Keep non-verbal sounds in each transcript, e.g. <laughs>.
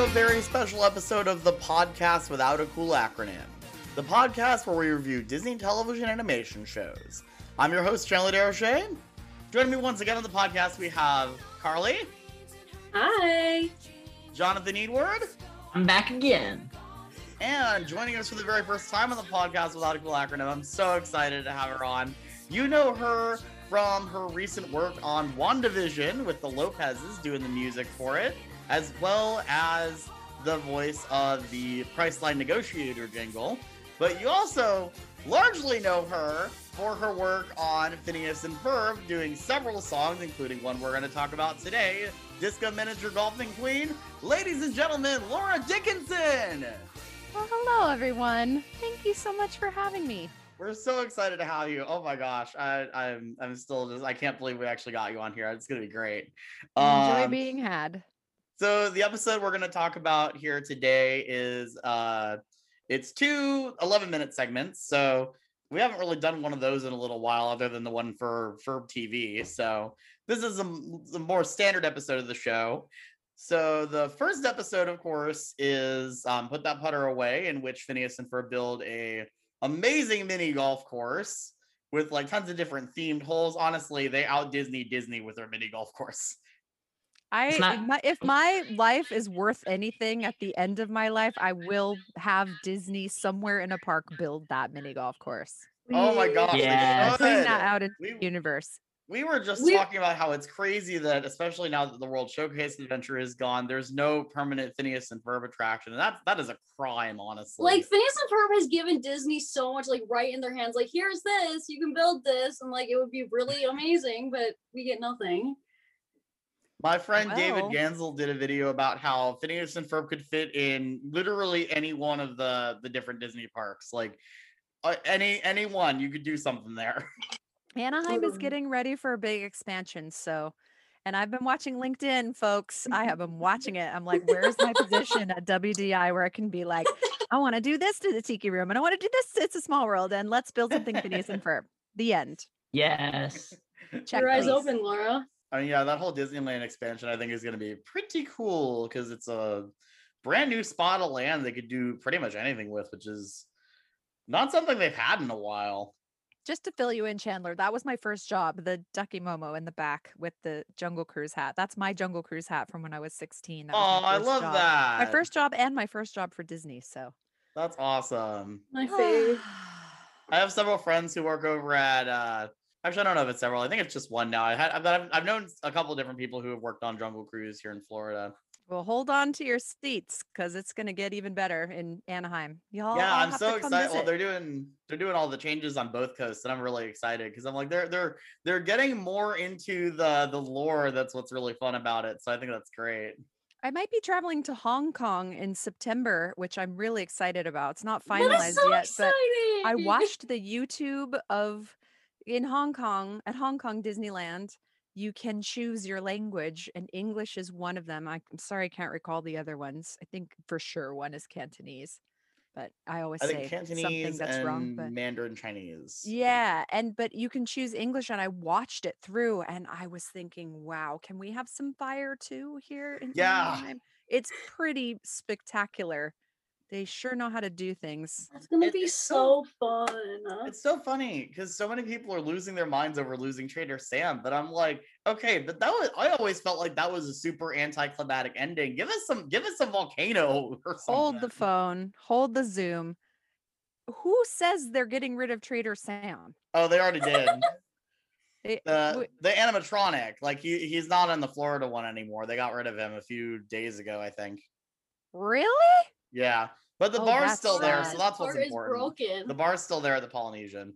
to a very special episode of the podcast without a cool acronym. The podcast where we review Disney television animation shows. I'm your host, Chandler Desrochers. Joining me once again on the podcast, we have Carly, Hi. Jonathan Edewaard, I'm back again. and joining us for the very first time on the podcast without a cool acronym. I'm so excited to have her on. You know her from her recent work on WandaVision with the Lopez's doing the music for it, as well as the voice of the Priceline Negotiator jingle. But you also largely know her for her work on Phineas and Ferb, doing several songs, including one we're going to talk about today, Disco Miniature Golfing Queen. Ladies and gentlemen, Laura Dickinson! Well, hello, everyone. Thank you so much for having me. We're so excited to have you. Oh my gosh, I, I'm I'm still just I can't believe we actually got you on here. It's gonna be great. Enjoy Um, being had. So the episode we're gonna talk about here today is uh it's two 11 minute segments. So we haven't really done one of those in a little while, other than the one for for TV. So this is a more standard episode of the show. So the first episode, of course, is um, "Put That Putter Away," in which Phineas and Ferb build a amazing mini golf course with like tons of different themed holes. Honestly, they out Disney Disney with their mini golf course. I not- if my, if oh. my life is worth anything at the end of my life, I will have Disney somewhere in a park build that mini golf course. Oh my gosh, they Yes. Bring that out into We- the universe. We were just We- talking about how it's crazy that, especially now that the World Showcase Adventure is gone, there's no permanent Phineas and Ferb attraction, and that that is a crime, honestly. Like Phineas and Ferb has given Disney so much like right in their hands. Like here's this, you can build this, and like it would be really amazing, but we get nothing. My friend David Well. Gansel did a video about how Phineas and Ferb could fit in literally any one of the the different Disney parks, like uh, any any one. You could do something there. Anaheim is <laughs> getting ready for a big expansion, so and I've been watching LinkedIn, folks. I have been watching it. I'm like, where's my position at WDI where I can be like, I want to do this to the Tiki Room, and I want to do this. to It's a small world, and let's build something Phineas and Ferb. The end. Yes. Check, Your eyes please. open, Laura. I mean, yeah, that whole Disneyland expansion I think is going to be pretty cool because it's a brand new spot of land they could do pretty much anything with, which is not something they've had in a while. Just to fill you in, Chandler, that was my first job, the Ducky Momo in the back with the Jungle Cruise hat. That's my Jungle Cruise hat from when I was 16. That Oh, was my I love job. that. My first job and my first job for Disney. So That's awesome. My fave. <sighs> I have several friends who work over at. uh Actually, I don't know if it's several. I think it's just one now. I had, I've, I've I've known a couple different people who have worked on Jungle Cruise here in Florida. well, hold on to your seats because it's going to get even better in Anaheim. Y'all, yeah, I'm so to come excited. Well, they're doing they're doing all the changes on both coasts, and I'm really excited because I'm like they're they're they're getting more into the the lore. That's what's really fun about it. So I think that's great. I might be traveling to Hong Kong in September, which I'm really excited about. It's not finalized is so yet, but I watched the YouTube of in Hong Kong at Hong Kong Disneyland. You can choose your language, and English is one of them. I, I'm sorry, I can't recall the other ones. I think for sure one is Cantonese, but I always I say think something that's wrong. But Mandarin Chinese. yeah, and but you can choose English, and I watched it through, and I was thinking, wow, can we have some fire too here in Yeah. Anaheim? It's pretty spectacular. They sure know how to do things. It's gonna It- be it's so so- fun. It's so funny because so many people are losing their minds over losing Trader Sam, but I'm like, okay, but that was I always felt like that was a super anticlimactic ending. Give us some, give us a volcano <laughs> or something. Hold the phone, hold the Zoom. Who says they're getting rid of Trader Sam? Oh, they already did. <laughs> They- the the animatronic, like he he's not in the Florida one anymore. They got rid of him a few days ago, I think. really? Yeah, but the Oh, bar's that's still there, so that's what's important. broken. The bar's still there at the Polynesian.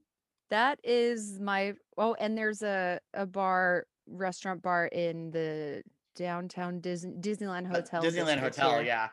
That is my oh, and there's a a bar restaurant bar in the downtown Disney Disneyland Uh, Hotel. Disneyland Hotel, here. yeah.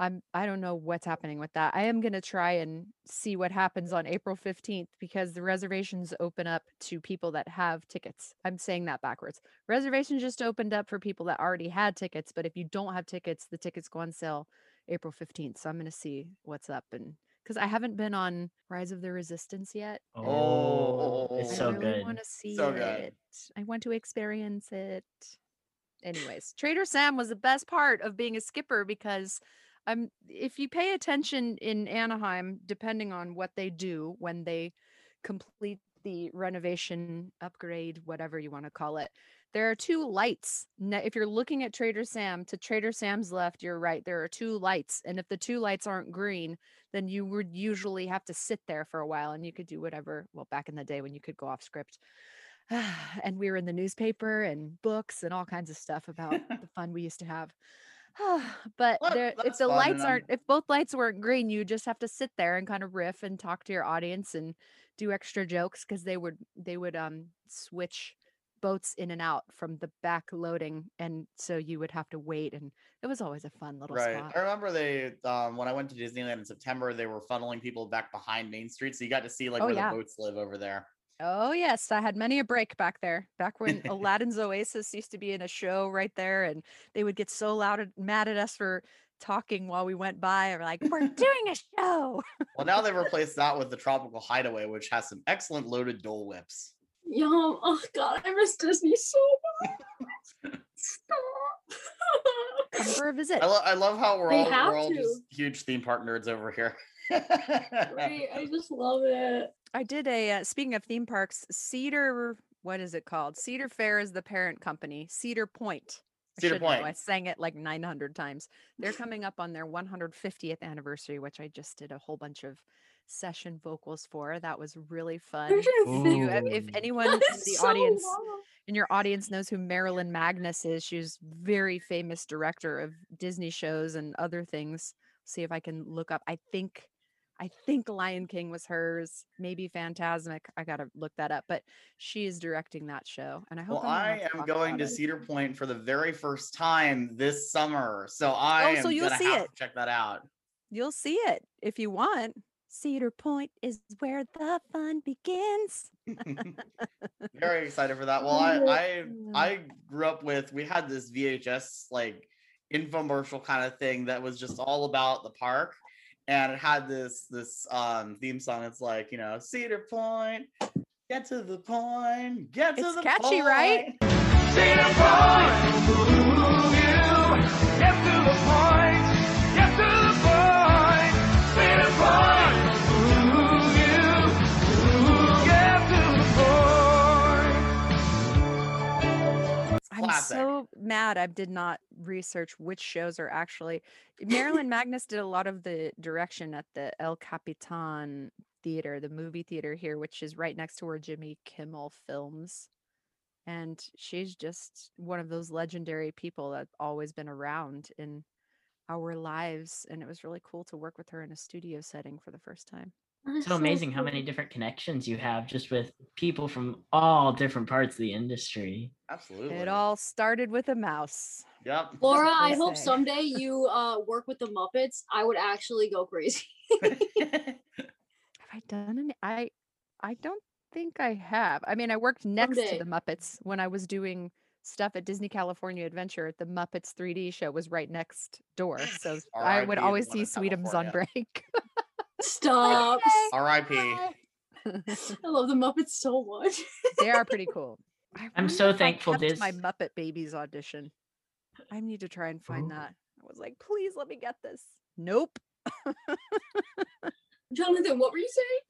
I'm I don't know what's happening with that. I am gonna try and see what happens on April 15th because the reservations open up to people that have tickets. I'm saying that backwards. Reservations just opened up for people that already had tickets, but if you don't have tickets, the tickets go on sale April 15th. So I'm gonna see what's up and because I haven't been on Rise of the Resistance yet. Oh, it's I so really good. want to see So it. good. I want to experience it. anyways, Trader Sam was the best part of being a skipper because um if you pay attention in Anaheim, depending on what they do when they complete the renovation upgrade, whatever you want to call it, there are two lights. If you're looking at Trader Sam to Trader Sam's left, you're right. There are two lights. And if the two lights aren't green, then you would usually have to sit there for a while and you could do whatever. Well, back in the day when you could go off script. <sighs> and we were in the newspaper and books and all kinds of stuff about the <laughs> fun we used to have. <sighs> but there, if the lights aren't, if both lights weren't green, you just have to sit there and kind of riff and talk to your audience and do extra jokes because they would they would um switch boats in and out from the back loading and so you would have to wait and it was always a fun little Right. spot I remember they um when I went to Disneyland in September, they were funneling people back behind Main Street, so you got to see like Oh, where yeah. the boats live over there. oh yes i had many a break back there back when <laughs> aladdin's oasis used to be in a show right there and they would get so loud and mad at us for talking while we went by or like we're <laughs> doing a show Well, now they've <laughs> replaced that with the Tropical Hideaway, which has some excellent loaded Dole whips. Yum. Oh god, I miss Disney so much. Stop. come for a visit I, lo- I love how we're They all we're all just huge theme park nerds over here. Right, I <laughs> just love it. I did a uh, speaking of theme parks, Cedar. What is it called? Cedar Fair is the parent company. Cedar Point. I Cedar should know, Point. I sang it like 900 times. They're coming up on their 150th anniversary, which I just did a whole bunch of session vocals for. That was really fun. If, you, if anyone <laughs> in the so audience long. in your audience knows who Marilyn Magnus is, she's very famous director of Disney shows and other things. See if I can look up. I think I think Lion King was hers, maybe Fantasmic. I gotta look that up, but she is directing that show, and I hope. Well, I am going to it. Cedar Point for the very first time this summer, so I Oh, so you'll see it. to check that out. You'll see it if you want. Cedar Point is where the fun begins. <laughs> very excited for that. Well, I I I grew up with we had this VHS like infomercial kind of thing that was just all about the park and it had this this um theme song it's like you know cedar point get to the point get to It's the catchy, right? Cedar Point. I'm Classic. so mad I did not research which shows are actually eh, Marilyn <laughs> Magnus did a lot of the direction at the El Capitan theater, the movie theater here, which is right next to where Jimmy Kimmel films. And she's just one of those legendary people that's always been around in our lives. And it was really cool to work with her in a studio setting for the first time. That's so amazing how cool. many different connections you have just with people from all different parts of the industry. absolutely It all started with a mouse. yep Laura, I they hope someday you uh work with the Muppets. I would actually go crazy. <laughs> Have I done any? I I don't think I have. I mean, I worked next Someday. to the Muppets when I was doing stuff at Disney California Adventure. The Muppets 3D show was right next door, so <laughs> I would RIP always see Sweetums on break. <laughs> Stop. rip <laughs> I love the Muppets so much. they are pretty cool. I I'm so thankful kept this- my Muppet Babies audition. I need to try and find Ooh. that. I was like, please let me get this. Nope. <laughs> Jonathan, what were you saying?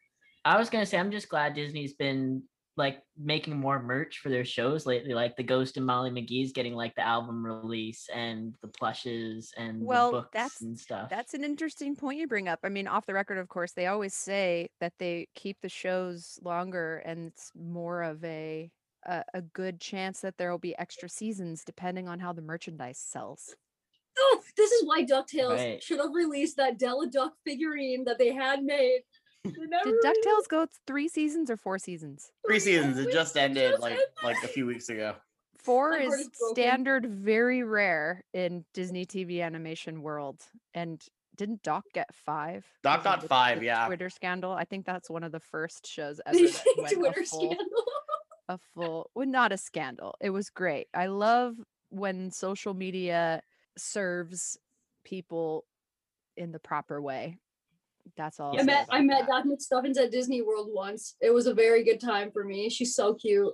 I was gonna say I'm just glad Disney's been like making more merch for their shows lately, like the Ghost and Molly McGee's getting like the album release and the plushes and Well, the books that's- and stuff. That's an interesting point you bring up. I mean, off the record, of course, they always say that they keep the shows longer and it's more of a a, a good chance that there will be extra seasons depending on how the merchandise sells. Oh, this is why DuckTales Right. should have released that Della Duck figurine that they had made. They never Did DuckTales go three seasons or four seasons? three seasons it just ended just like ended. like a few weeks ago Four My heart is is standard, very rare in Disney TV animation world. And didn't Doc get five? Doc got the- five, the yeah. Twitter scandal. I think that's one of the first shows <laughs> ever. The that went a Twitter full- scandal. a full well not a scandal it was great i love when social media serves people in the proper way that's all I met I met Doc McStuffins at Disney World once. It was a very good time for me. She's so cute.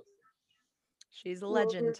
she's a Love her. legend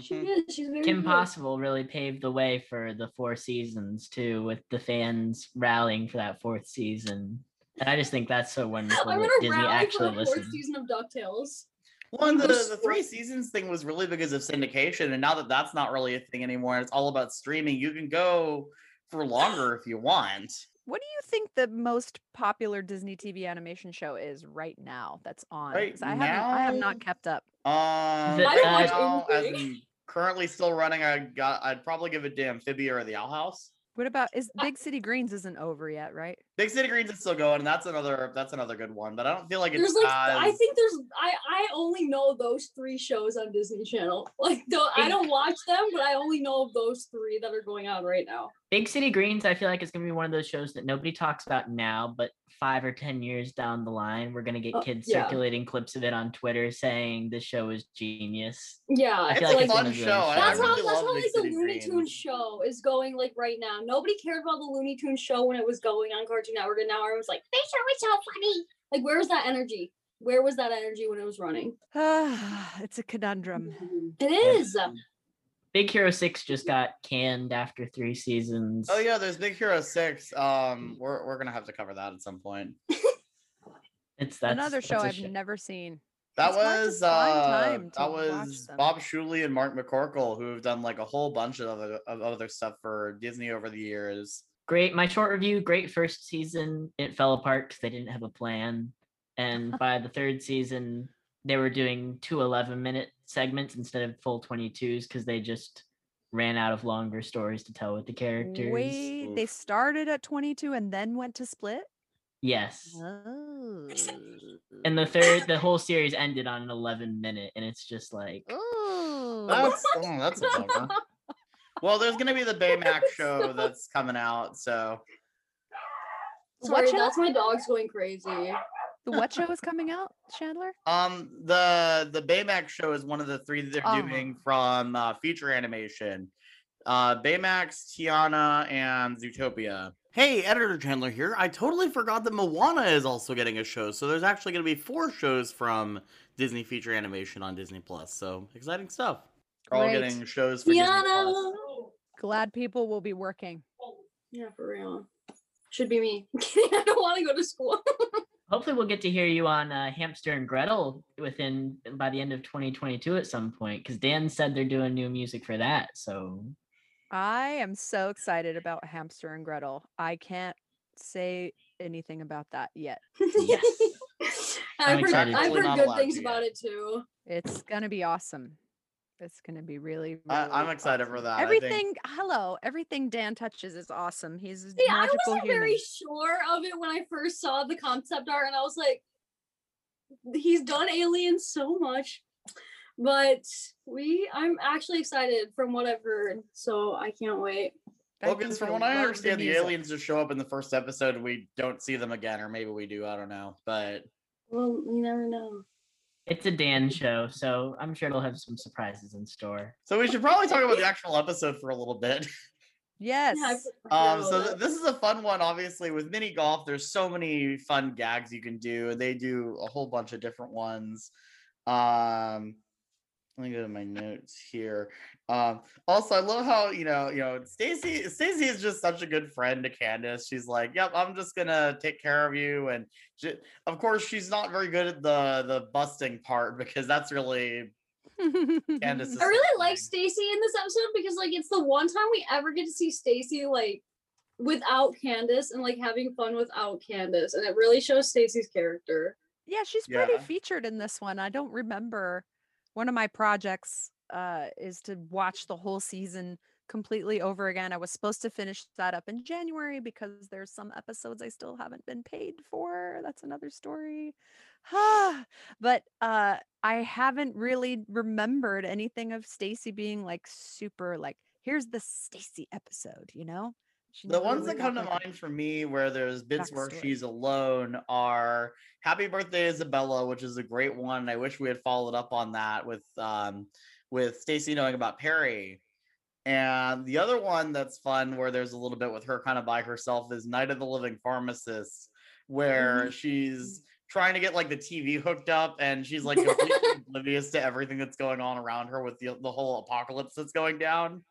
She Mhm. is. She's very Kim good. Possible really paved the way for the four seasons too, with the fans rallying for that fourth season. And I just think that's so <laughs> wonderful I'm that gonna Disney rally for actually the fourth season of Ducktales. Well, and the, the three seasons thing was really because of syndication, and now that that's not really a thing anymore, it's all about streaming. You can go for longer if you want. What do you think the most popular Disney TV animation show is right now that's on? Right 'Cause I haven't I have not kept up. Um, I right don't watch now, as anything. in currently still running, I got. I'd probably give it to Amphibia or the Owl House. What about is Big City Greens isn't over yet, right? Big City Greens is still going, and that's another. That's another good one, but I don't feel like it's There's like I think there's I I only know those three shows on Disney Channel. <laughs> Like don't, I don't watch them, but I only know of those three that are going on right now. Big City Greens, I feel like is gonna be one of those shows that nobody talks about now, but five or ten years down the line, we're gonna get Uh, kids yeah. circulating clips of it on Twitter saying this show is genius. Yeah, I It's feel a like it's fun one of those show. I- I that's how that's how like the Looney Tunes show is going like right now. Nobody cared about the Looney Tunes show when it was going on Cartoon Network, and now everyone's like, "They show is so funny." Like, where's that energy? Where was that energy when it was running? <sighs> it's a conundrum. It is. Big Hero Six just got canned after three seasons. Oh yeah, there's Big Hero Six. Um, we're we're gonna have to cover that at some point. <laughs> it's that's Another that's show a I've sh- never seen. That It's was find uh, that was. Bob Schooley and Mark McCorkle who have done like a whole bunch of other of other stuff for Disney over the years. Great. My short review, great first season. It fell apart because they didn't have a plan, and uh-huh. by the third season, they were doing two 11 minute segments instead of full 22s because they just ran out of longer stories to tell with the characters. Wait, they started at 22 and then went to split? Yes. Oh. And the oh. third, the whole series ended on an 11 minute, and it's just like, Oh. That's oh, that's a bummer. Well, there's gonna be the Baymax <laughs> show that's coming out, so What Sorry, show? that's my dog's going crazy. The what show is coming out, Chandler? um the the Baymax show is one of the three that they're Oh. doing from uh, feature animation. Uh, Baymax, Tiana, and Zootopia. Hey, editor Chandler here. I totally forgot that Moana is also getting a show, so there's actually going to be four shows from Disney feature animation on Disney Plus. So exciting stuff. We're all getting shows for Disney Plus. Tiana. Glad people will be working. Yeah, for real. Should be me. <laughs> I don't want to go to school. <laughs> hopefully, we'll get to hear you on uh, Hamster and Gretel within by the end of 2022 at some point because Dan said they're doing new music for that. So I am so excited about Hamster and Gretel. I can't say anything about that yet. <laughs> Yes. I'm I've heard, I've heard good things to about it too. It's gonna be awesome. It's gonna be really. really I, I'm excited awesome. for that. I think- Everything, hello, everything Dan touches is awesome. He's a See, I magical wasn't human. very sure of it when I first saw the concept art, and I was like, he's done aliens so much. But we, I'm actually excited from what I've heard, so I can't wait. That Well, because from what I understand, the, music. aliens just show up in the first episode and we don't see them again, or maybe we do. I don't know. But Well, you never know. It's a Dan show, so I'm sure it'll have some surprises in store. so we should probably talk about the actual episode for a little bit. Yes. Yeah, I f- I Um, so th- this is a fun one. Obviously, with mini golf, there's so many fun gags you can do. They do a whole bunch of different ones. Um, let me go to my notes here. Um, also, I love how you know, you know, Stacy. Stacy is just such a good friend to Candace. She's like, "Yep, I'm just gonna take care of you," and she, of course, she's not very good at the the busting part because that's really Candace's <laughs> I really like thing. Stacy in this episode because like it's the one time we ever get to see Stacy like without Candace and like having fun without Candace, and it really shows Stacy's character. yeah, she's pretty Yeah. featured in this one. I don't remember. One of my projects uh, is to watch the whole season completely over again. I was supposed to finish that up in January because there's some episodes I still haven't been paid for. That's another story. <sighs> but uh, I haven't really remembered anything of Stacy being like super like here's the Stacy episode, you know? The ones really that come to mind for me where there's bits where she's alone are Happy Birthday Isabella, which is a great one. I wish we had followed up on that with um with Stacy knowing about Perry. And the other one that's fun where there's a little bit with her kind of by herself is Night of the Living Pharmacist, where she's trying to get like the TV hooked up, and she's like completely <laughs> oblivious to everything that's going on around her with the the whole apocalypse that's going down.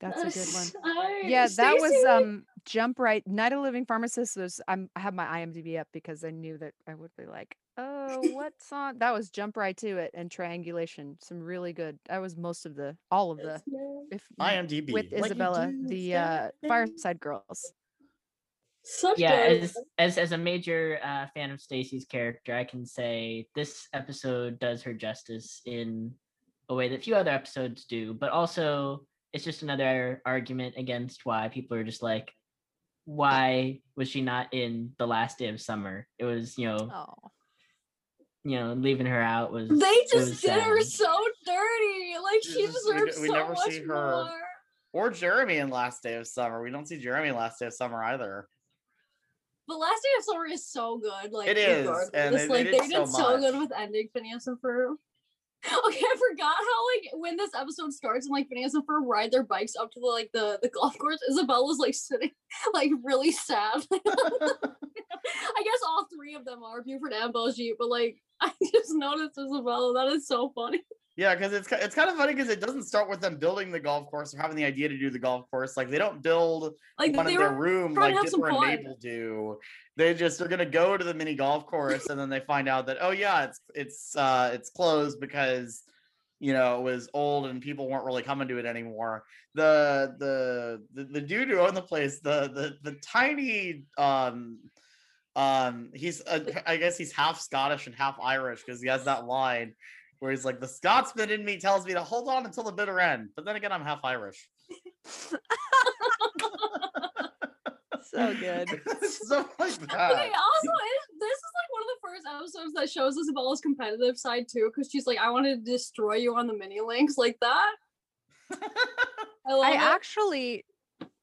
That's a good one. I- Yeah, that was um Jump Right. Night of Living Pharmacist was I'm I have my IMDb up because I knew that I would be like, oh, <laughs> what song? That was Jump Right to It and Triangulation. Some really good. That was most of the all of the if IMDb with like Isabella, do the uh. Fireside Girls. Such yeah good. as, as as a major uh, fan of stacy's character i can say this episode does her justice in a way that few other episodes do but also it's just another argument against why people are just like why was she not in the last day of summer it was you know Oh. you know leaving her out was They just was did her so dirty. Like It's she just- we deserves d- we so never much see her- more. or Jeremy in Last Day of Summer. We don't see Jeremy Last Day of Summer either. The last day of summer is so good. Like It is, regardless. and they- they like did they so did so good with ending Phineas and Ferb. <laughs> Okay, I forgot how like when this episode starts and like Vanessa Ferb ride their bikes up to the like the, the golf course, Isabella's like sitting <laughs> like really sad. <laughs> I guess all three of them are Buford and Baljeet, but like I just noticed Isabella. That is so funny. Yeah, because it's it's kind of funny because it doesn't start with them building the golf course or having the idea to do the golf course. Like they don't build Like one of their room like Dipper and. Mabel do. They just are gonna go to the mini golf course and then they find out that oh yeah, it's it's uh it's closed because you know it was old and people weren't really coming to it anymore. The the the, the dude who owned the place, the the the tiny um um he's uh, I guess he's half Scottish and half Irish because he has that line where he's like the Scotsman in me tells me to hold on until the bitter end, but then again I'm half Irish. <laughs> So good. <laughs> Stuff like Okay, also, it, this is like one of the first episodes that shows Isabella's competitive side too, because she's like, I want to destroy you on the mini links like that. <laughs> I love I it. actually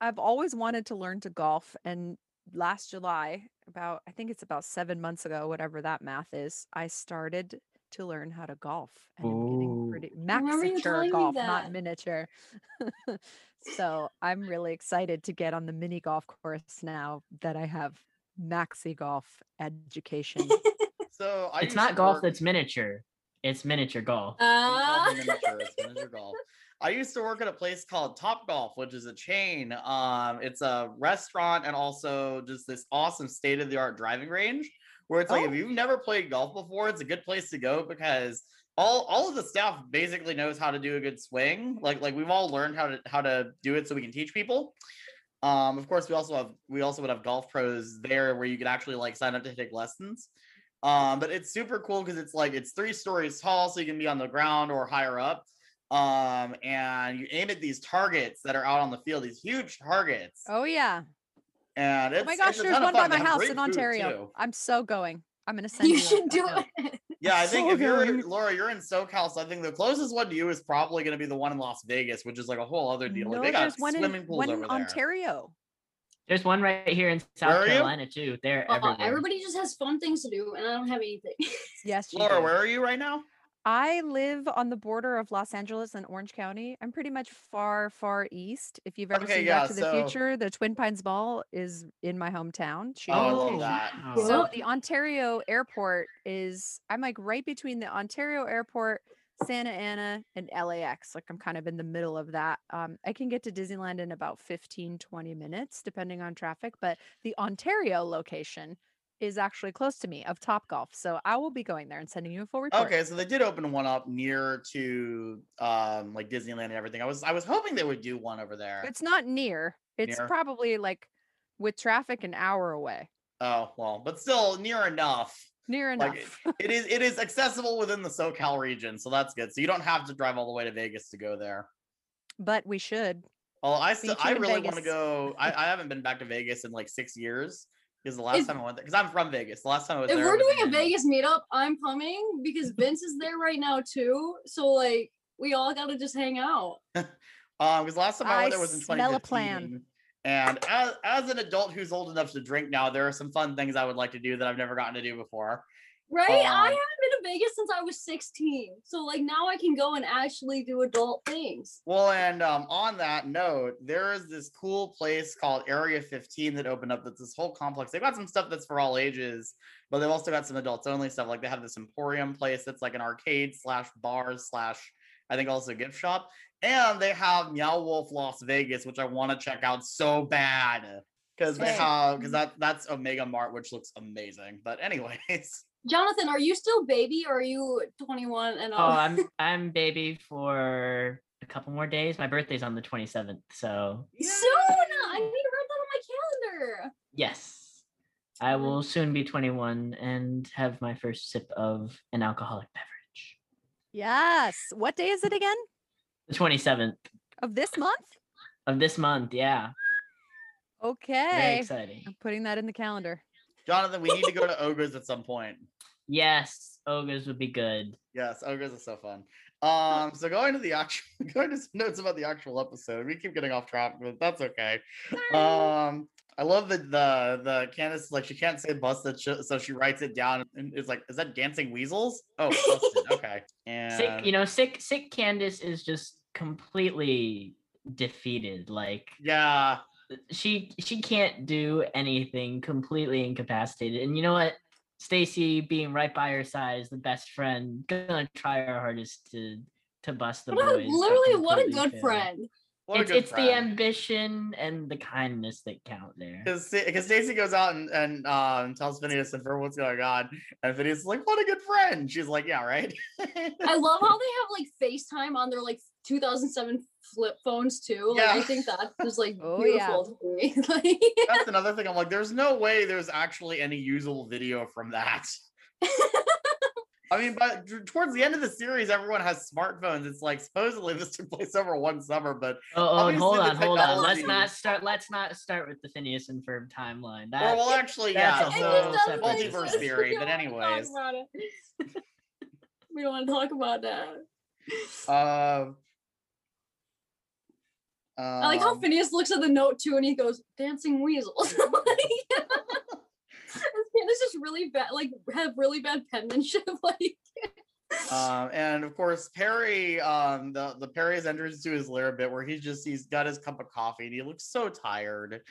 I've always wanted to learn to golf and last July, about I think it's about 7 months ago, whatever that math is, I started to learn how to golf and I'm getting pretty remember you maxiture golf, not miniature. <laughs> so I'm really excited to get on the mini golf course now that I have maxi golf education. <laughs> So I it's not golf work- that's miniature it's miniature golf It's Ah. miniature, it's <laughs> miniature golf. I used to work at a place called Top Golf, which is a chain. Um, it's a restaurant and also just this awesome state of the art driving range. Where it's like Oh. if you've never played golf before, it's a good place to go because all all of the staff basically knows how to do a good swing. Like like we've all learned how to how to do it so we can teach people. Um, of course, we also have we also would have golf pros there where you could actually like sign up to take lessons. Um, but it's super cool because it's like it's three stories tall, so you can be on the ground or higher up. Um, and you aim at these targets that are out on the field, these huge targets. oh yeah. And it's, Oh my gosh, there's one by my house in Ontario. too. I'm so going. I'm gonna send you. You should do note. it. <laughs> Yeah, I <laughs> think So if you're going. Laura, you're in SoCal, so I think the closest one to you is probably going to be the one in Las Vegas, which is like a whole other deal. No, like they got there's one swimming in pools one over in there. Ontario. there's one right here in south carolina too they're Uh, everybody just has fun things to do, and I don't have anything. <laughs> Yes, Laura, do. where are you right now? I live on the border of Los Angeles and Orange County. I'm pretty much far, far east. If you've ever Okay, seen yeah, Back to the Future, the Twin Pines Mall is in my hometown. shooting Oh, I love that. So- So the Ontario airport is I'm like right between the Ontario airport, Santa Ana, and LAX. Like I'm kind of in the middle of that. Um, I can get to Disneyland in about 15, 20 minutes, depending on traffic. But the Ontario location is actually close to me of Top Golf. So I will be going there and sending you a full report. Okay, so they did open one up near to um like Disneyland and everything. I was I was hoping they would do one over there. It's not near. It's Near? probably like with traffic an hour away. Oh well, but still near enough. Near enough. Like <laughs> it is it is accessible within the SoCal region, so that's good. So you don't have to drive all the way to Vegas to go there. but we should. Well, I still I really want to go. I, <laughs> I haven't been back to Vegas in like six years because the last If- time I went there, because I'm from Vegas. The last time I was if there, we're doing a Vegas meetup, I'm coming because Vince is there right now too. So like, we all gotta just hang out. <laughs> Um, because last time I, I went there was in smell a 2015. plan. And as, as an adult who's old enough to drink now, there are some fun things I would like to do that I've never gotten to do before. Right? I Um, haven't been to Vegas since I was 16. So like now I can go and actually do adult things. Well, and um, on that note, there is this cool place called Area 15 that opened up. That's this whole complex. They've got some stuff that's for all ages, but they've also got some adults only stuff. Like they have this Emporium place that's like an arcade slash bars slash I think also gift shop, and they have Meow Wolf Las Vegas, which I want to check out so bad because they have because that that's Omega Mart, which looks amazing. But anyways, Jonathan, are you still baby or are you 21 and oh, all? Oh. I'm <laughs> I'm baby for a couple more days. My birthday's on the 27th, so Soon! I need to write that on my calendar. yes, I will soon be 21 and have my first sip of an alcoholic beverage. Yes. What day is it again? The 27th Of this month? of this month. Yeah, Okay. very Okay. exciting. I'm putting that in the calendar. Jonathan, we need to go to Oga's at some point. Yes, Oga's would be good. Yes, Oga's are so fun. Um, so going to the actual, <laughs> going to some notes about the actual episode. We keep getting off track, but that's okay. Um, I love that the the Candace like she can't say busted, so she writes it down and it's like, is that dancing weasels? Oh, busted. <laughs> okay. And Sick, you know, sick, sick. Candace is just completely defeated. Like yeah, she she can't do anything completely incapacitated. And you know what? Stacy being right by her side is the best friend. Gonna try her hardest to to bust the What boys but literally, what a good friend. What it's, it's the ambition and the kindness that count there Because because Stacy goes out and and um tells Phineas and Ferb what's going on, and Phineas is like, "What a good friend." She's like, "Yeah, right." I <laughs> love how they have like FaceTime on their like 2007 flip phones too. Like I think that <laughs> was like Oh, yeah. beautiful to me. <laughs> like, That's another thing. I'm like, there's no way there's actually any usable video from that. I mean, but towards the end of the series, everyone has smartphones. It's like supposedly this took place over one summer, but oh, oh hold obviously the on hold on let's not start let's not start with the phineas and ferb timeline that well, actually, that's yeah. a it So whole just separate doesn't make multiverse theory. <laughs> We But don't wanna talk anyways, about <laughs> we don't want to talk about that. uh, I like how um, Phineas looks at the note too, and he goes, "Dancing weasels." <laughs> like, Phineas just really bad, like have really bad penmanship. <laughs> Like, Um, and of course, Perry, um, the the Perry's enters to his lair a bit where he's just he's got his cup of coffee and he looks so tired.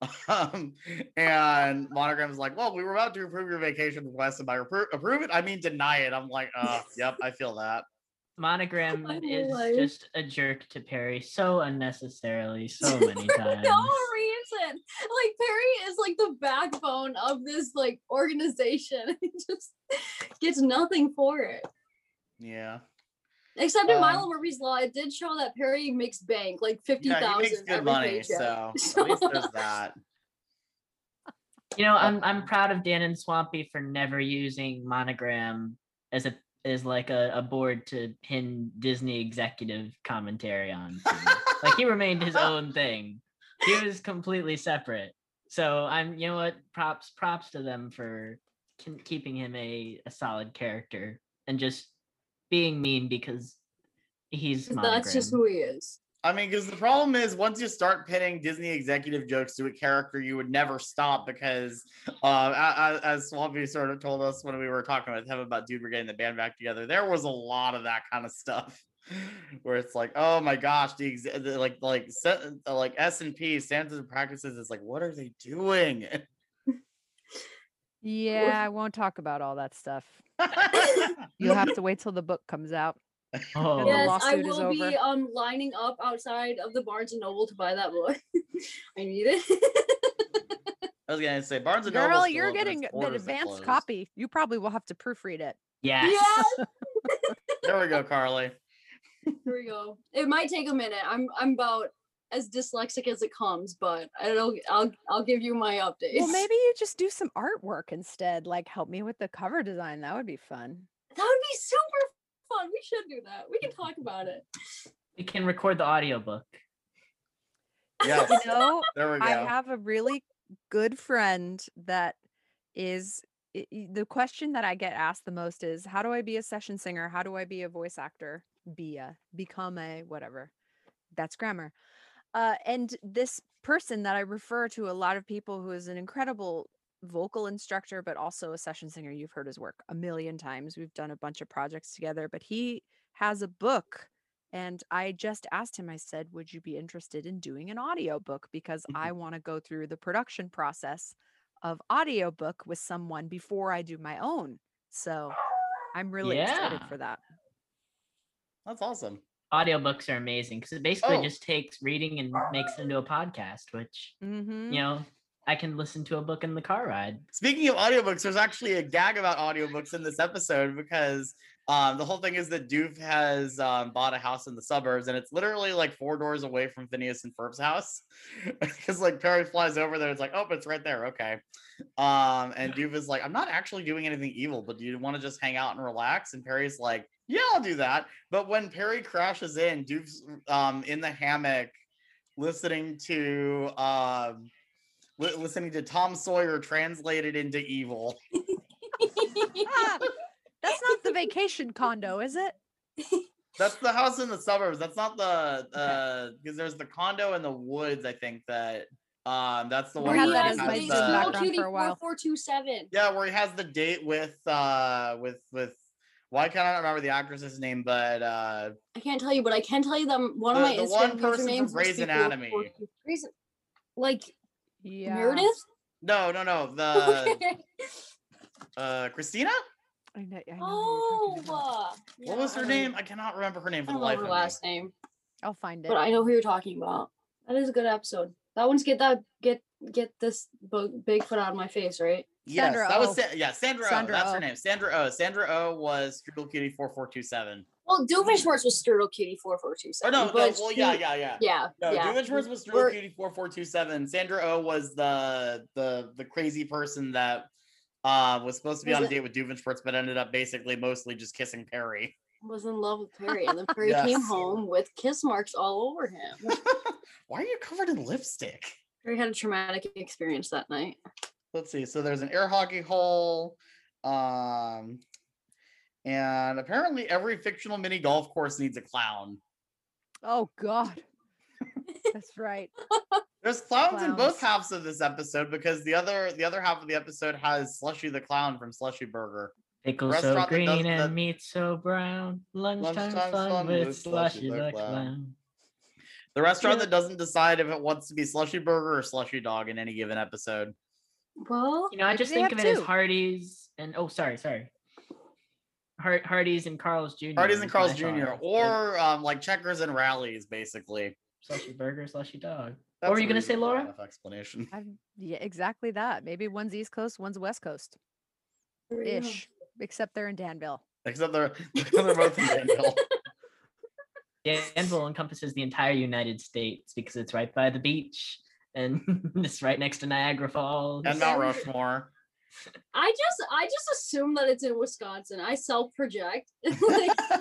<laughs> Um, and Monogram's like, "Well, we were about to approve your vacation request, and by appro- approve it, I mean deny it." I'm like, "Uh, yep, I feel that." monogram <laughs> is life. just a jerk to perry so unnecessarily so many times no reason. Like Perry is like the backbone of this like organization. <laughs> He just gets nothing for it. Yeah, Except in Um, Milo Murphy's Law, it did show that Perry makes bank, like fifty yeah, thousand makes good every money, paycheck. so So- <laughs> at least there's that. You know, I'm I'm proud of Dan and Swampy for never using monogram as a as like a, a board to pin Disney executive commentary on. like he remained his <laughs> own thing. He was completely separate. So I'm you know what props props to them for keeping him a, a solid character and just being mean because he's That's just who he is. I mean, because the problem is once you start pinning Disney executive jokes to a character, you would never stop because, uh, a- a- as Swampy sort of told us when we were talking with him about Dude, we're getting the band back together, there was a lot of that kind of stuff where it's like, oh my gosh, the, exe- the like like se- like S and P standards and practices is like, what are they doing? Yeah, I won't talk about all that stuff. <laughs> You'll have to wait till the book comes out. Oh, the yes, I lawsuit is will be over. um lining up outside of the Barnes and Noble to buy that book. <laughs> I need it. I was gonna say Barnes and Noble. Girl, you're getting the the advanced copy. You probably will have to proofread it. yes. yes. There we go, Carly. Here we go. It might take a minute. I'm I'm about as dyslexic as it comes, but I'll I'll I'll give you my updates. Well, maybe you just do some artwork instead. Like help me with the cover design. That would be fun. that would be super fun. We should do that. We can talk about it. We can record the audiobook. Yes, You know, there we go. I have a really good friend that is i- i- the question that I get asked the most is how do I be a session singer? How do I be a voice actor? Be a become a whatever. That's grammar. Uh, and this person that I refer to a lot of people who is an incredible vocal instructor, but also a session singer. You've heard his work a million times. We've done a bunch of projects together, but he has a book. And I just asked him, I said, Would you be interested in doing an audiobook? Because Mhm. I want to go through the production process of audiobook with someone before I do my own. So I'm really excited for that. That's awesome. Audiobooks are amazing because it basically Oh. just takes reading and makes it into a podcast, which Mm-hmm. you know I can listen to a book in the car ride. Speaking of audiobooks, there's actually a gag about audiobooks in this episode because um, the whole thing is that Doof has um, bought a house in the suburbs and it's literally like four doors away from Phineas and Ferb's house. <laughs> Because like Perry flies over there, it's like, oh, it's right there. Okay. Um, and Doof is like, I'm not actually doing anything evil, but do you want to just hang out and relax? And Perry's like, yeah, I'll do that. But when Perry crashes in, Doof's um, in the hammock listening to um, li- listening to Tom Sawyer translated into evil. Ah, <laughs> that's not the vacation condo, is it? That's the house in the suburbs. That's not the <laughs> Okay. uh because there's the condo in the woods. I think that um that's the We'll one have where that he as has my Studio Zoom the- background for a while. 4427. yeah where he has the date with uh with with why can't I not remember the actress's name? But uh I can't tell you, but I can tell you them one of my the Instagram one person from usernames was Grey's Anatomy. 44 like Yeah. Meredith. no no no the <laughs> uh Christina. I know, I know oh, you're talking about. uh, What was her don't- name? I cannot remember her name I for the don't life know of her me. last name, I'll find it. but I know who you're talking about. That is a good episode. That one's get that get get this bo- Bigfoot out of my face, right? Yes, Sandra that Oh. was Sa- yeah Sandra. Sandra oh, that's her Oh. name. Sandra O. Sandra O was Strudel Cutie four four two seven. Well, Doofenshmirtz was Strudel Cutie four four two Oh seven. no, no, but well yeah yeah yeah. yeah, No, yeah. Doofenshmirtz was Strudel We're- Cutie four four two seven. Sandra O was the the the crazy person that uh was supposed to be Was on a date with Doofenshmirtz, but ended up basically mostly just kissing Perry. was in love with Perry, and then <laughs> Perry came home with kiss marks all over him. <laughs> Why are you covered in lipstick? Perry had a traumatic experience that night. Let's see. So there's an air hockey hole. Um and apparently every fictional mini golf course needs a clown. Oh God. <laughs> That's right. There's clowns, in both halves of this episode because the other the other half of the episode has Slushy the clown from Slushy Burger. Pickle so Restaurant that does green and the- meat so brown. Lunchtime, Lunchtime fun, fun with with slushy Slushy the the Clown. clown. The restaurant Yeah. that doesn't decide if it wants to be Slushy Burger or Slushy Dog in any given episode. Well, You know, I just think of have it as two. Hardee's and oh, sorry, sorry. Har- Hardee's and Carl's Jr. Hardee's is and Carl's Jr. or um, like checkers and Rally's, basically. slushy burger, slushy dog. That's were you gonna say, Laura? enough Explanation. I'm, yeah, exactly that. Maybe one's East Coast, one's West Coast there you ish, except they're in Danville. Except they're <laughs> they're both in Danville. Danville encompasses the entire United States because it's right by the beach and <laughs> it's right next to Niagara Falls. and Mount Rushmore. <laughs> I just I just assume that it's in Wisconsin. I self project because <laughs> we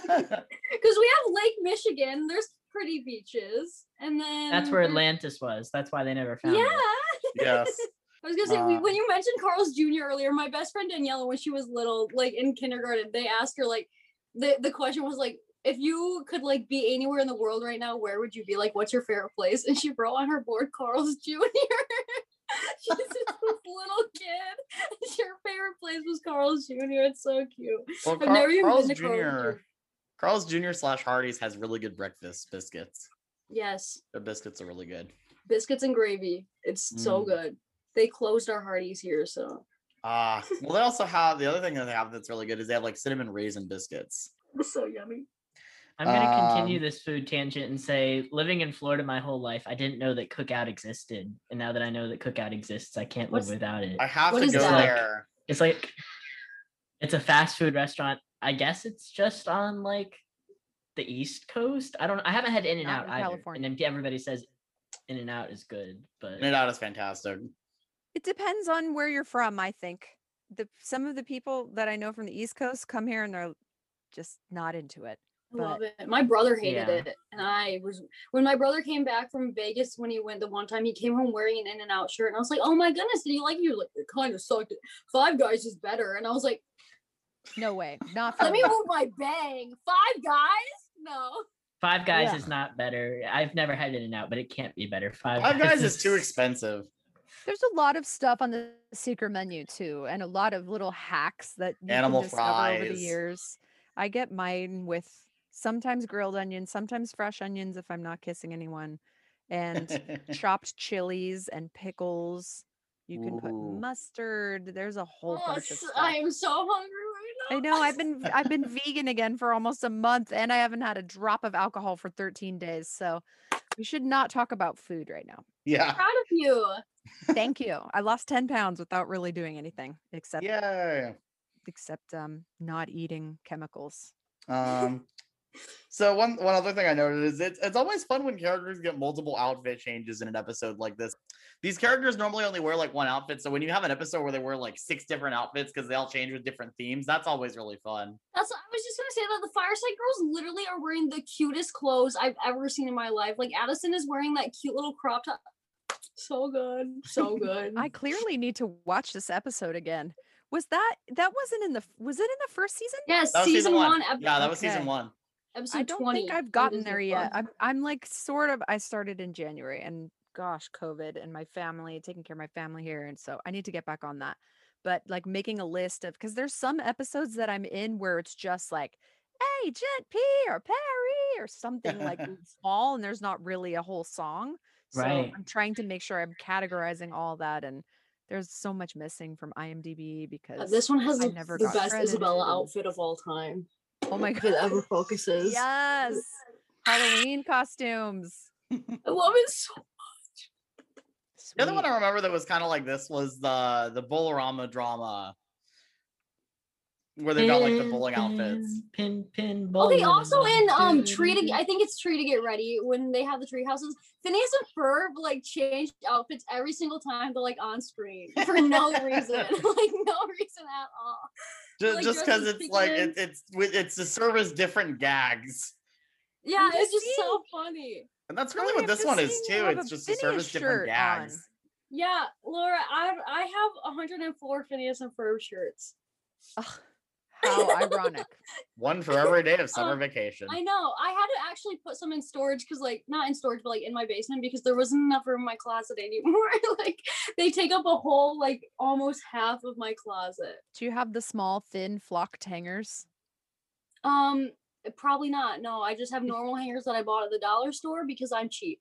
have Lake Michigan. There's pretty beaches, and then That's where Atlantis was. That's why they never found Yeah, it. Yeah. Yes. I was gonna say we, Uh, when you mentioned Carl's Jr. earlier, my best friend Daniela, when she was little, like in kindergarten, they asked her like the the question was like, if you could like be anywhere in the world right now, where would you be? Like, what's your favorite place? <laughs> And she wrote on her board Carl's Jr. <laughs> She's this little kid. <laughs> Her favorite place was Carl's Jr. It's so cute. Well, I've never even Carl's been to Carl's Jr. Jr. Carl's Jr. slash Hardee's has really good breakfast biscuits. Yes, Their biscuits are really good. biscuits and gravy. It's so Mm. good. They closed our Hardee's here, so Ah, well, they also have the other thing that they have that's really good is they have like cinnamon raisin biscuits. it's so yummy. I'm gonna continue Um, this food tangent and say, living in Florida my whole life, I didn't know that Cookout existed, and now that I know that Cookout exists, I can't live without it. I have What to is go that? there. It's like it's a fast food restaurant. I guess it's just on like the East Coast. I don't. I haven't had In and Not Out in either, California. and then everybody says In and Out is good, but In and Out is fantastic. It depends on where you're from, I think. The some of the people that I know from the East Coast come here and they're just not into it. I love it. My brother hated Yeah. it, and I was when my brother came back from Vegas when he went the one time he came home wearing an In and Out shirt, and I was like, "Oh my goodness, did you like you?" Like, it kind of sucked. Five Guys is better, and I was like, No way. Not for "Let me me. move my bang." Five Guys? No. Five Guys Yeah. is not better. I've never had In and Out, but it can't be better. Five, Five Guys is too expensive. There's a lot of stuff on the secret menu too, and a lot of little hacks that you Animal can discover over the years. I get mine with sometimes grilled onions, sometimes fresh onions if I'm not kissing anyone, and <laughs> chopped chilies and pickles. You can put mustard. There's a whole Oh, bunch of stuff. I am so hungry right now. I know I've been I've been vegan again for almost a month and I haven't had a drop of alcohol for 13 days. So we should not talk about food right now. yeah. I'm proud of you. Thank you. I lost 10 pounds without really doing anything except Yay. except um not eating chemicals. Um, so one one other thing I noted is it's it's always fun when characters get multiple outfit changes in an episode like this. These characters normally only wear like one outfit, so when you have an episode where they wear like six different outfits because they all change with different themes, that's always really fun. That's I was just gonna say that the Fireside Girls literally are wearing the cutest clothes I've ever seen in my life. Like Addison is wearing that cute little crop top. So good. So good. I clearly need to watch this episode again. Was that that wasn't in the was it in the first season? yes, That was season, one, ep- yeah, that was season one. Episode I don't 20. think I've gotten there yet. I'm I'm like sort of I started in January and gosh, COVID and my family, taking care of my family here. And so I need to get back on that. But like making a list of because there's some episodes that I'm in where it's just like Agent P or Perry or something like <laughs> small and there's not really a whole song. So Right. I'm trying to make sure I'm categorizing all that and there's so much missing from IMDb Uh, because this one has I the, never the best Isabella outfit of all time. Oh my If it god. ever focuses. Yes. Halloween costumes. I love it so much. The other one I remember that was kind of like this was the the Bowl-R-Ama drama, where they've got like the bowling outfits. Pin, pin, bowling. Okay, bowling, also in um Tree to. I think it's Tree to Get Ready when they have the tree houses. Phineas and Ferb like changed outfits every single time they're like on screen <laughs> for no reason. <laughs> like no reason at all. Just like, just because it's like chicken. it, it's with it's to serve as different gags, Yeah, I'm it's just just so funny. and that's really what this one is too. It's just to serve as different shirt on. gags. Yeah, Laura, I I have 104 Phineas and Ferb shirts. Ugh, how <laughs> ironic. One for every day of summer Um, vacation. I know. I had to actually put some in storage because, like, not in storage, but like in my basement because there wasn't enough room in my closet anymore. <laughs> like, they take up a whole, like, almost half of my closet. Do you have the small, thin, flocked hangers? Um, probably not. No, I just have <laughs> normal hangers that I bought at the dollar store because I'm cheap.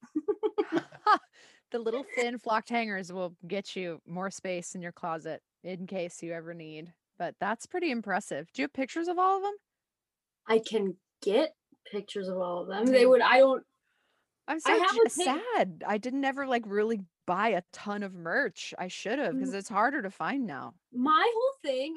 the little thin, flocked hangers will get you more space in your closet in case you ever need. But that's pretty impressive. Do you have pictures of all of them? I can get pictures of all of them. They would. I don't. I'm I so have j- sad. I didn't ever like really buy a ton of merch. I should have because it's harder to find now. My whole thing,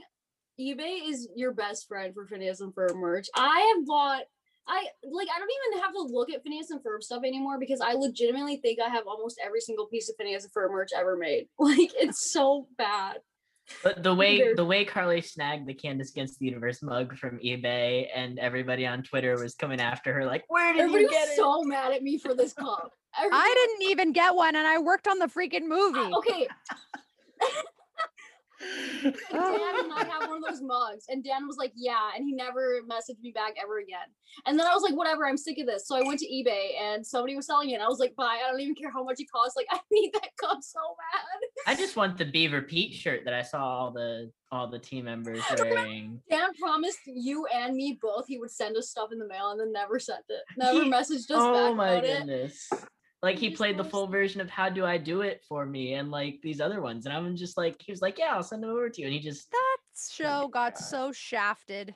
eBay is your best friend for Phineas and Ferb merch. I have bought. I like. I don't even have to look at Phineas and Ferb stuff anymore because I legitimately think I have almost every single piece of Phineas and Ferb merch ever made. <laughs> Like it's so bad. But the way the way Carly snagged the Candace Against the Universe mug from eBay and everybody on Twitter was coming after her like, where did Everybody you get was it? so mad at me for this cup. Everybody- I didn't even get one, and I worked on the freaking movie. Okay, <laughs> <laughs> Dan Oh. and I <laughs> have one of those mugs, and Dan was like, "Yeah," and he never messaged me back ever again. And then I was like, "Whatever, I'm sick of this." So I went to eBay, and somebody was selling it. And I was like, "Bye, I don't even care how much it costs. Like, <laughs> I need that cup so bad." I just want the Beaver Pete shirt that I saw all the all the team members wearing. Dan promised you and me both he would send us stuff in the mail, and then never sent it. Never He- messaged us oh back my about it. Goodness. Like he played the full version of How Do I Do It for me and like these other ones. And I'm just like, he was like, Yeah, I'll send them over to you. And he just That show got God. so shafted.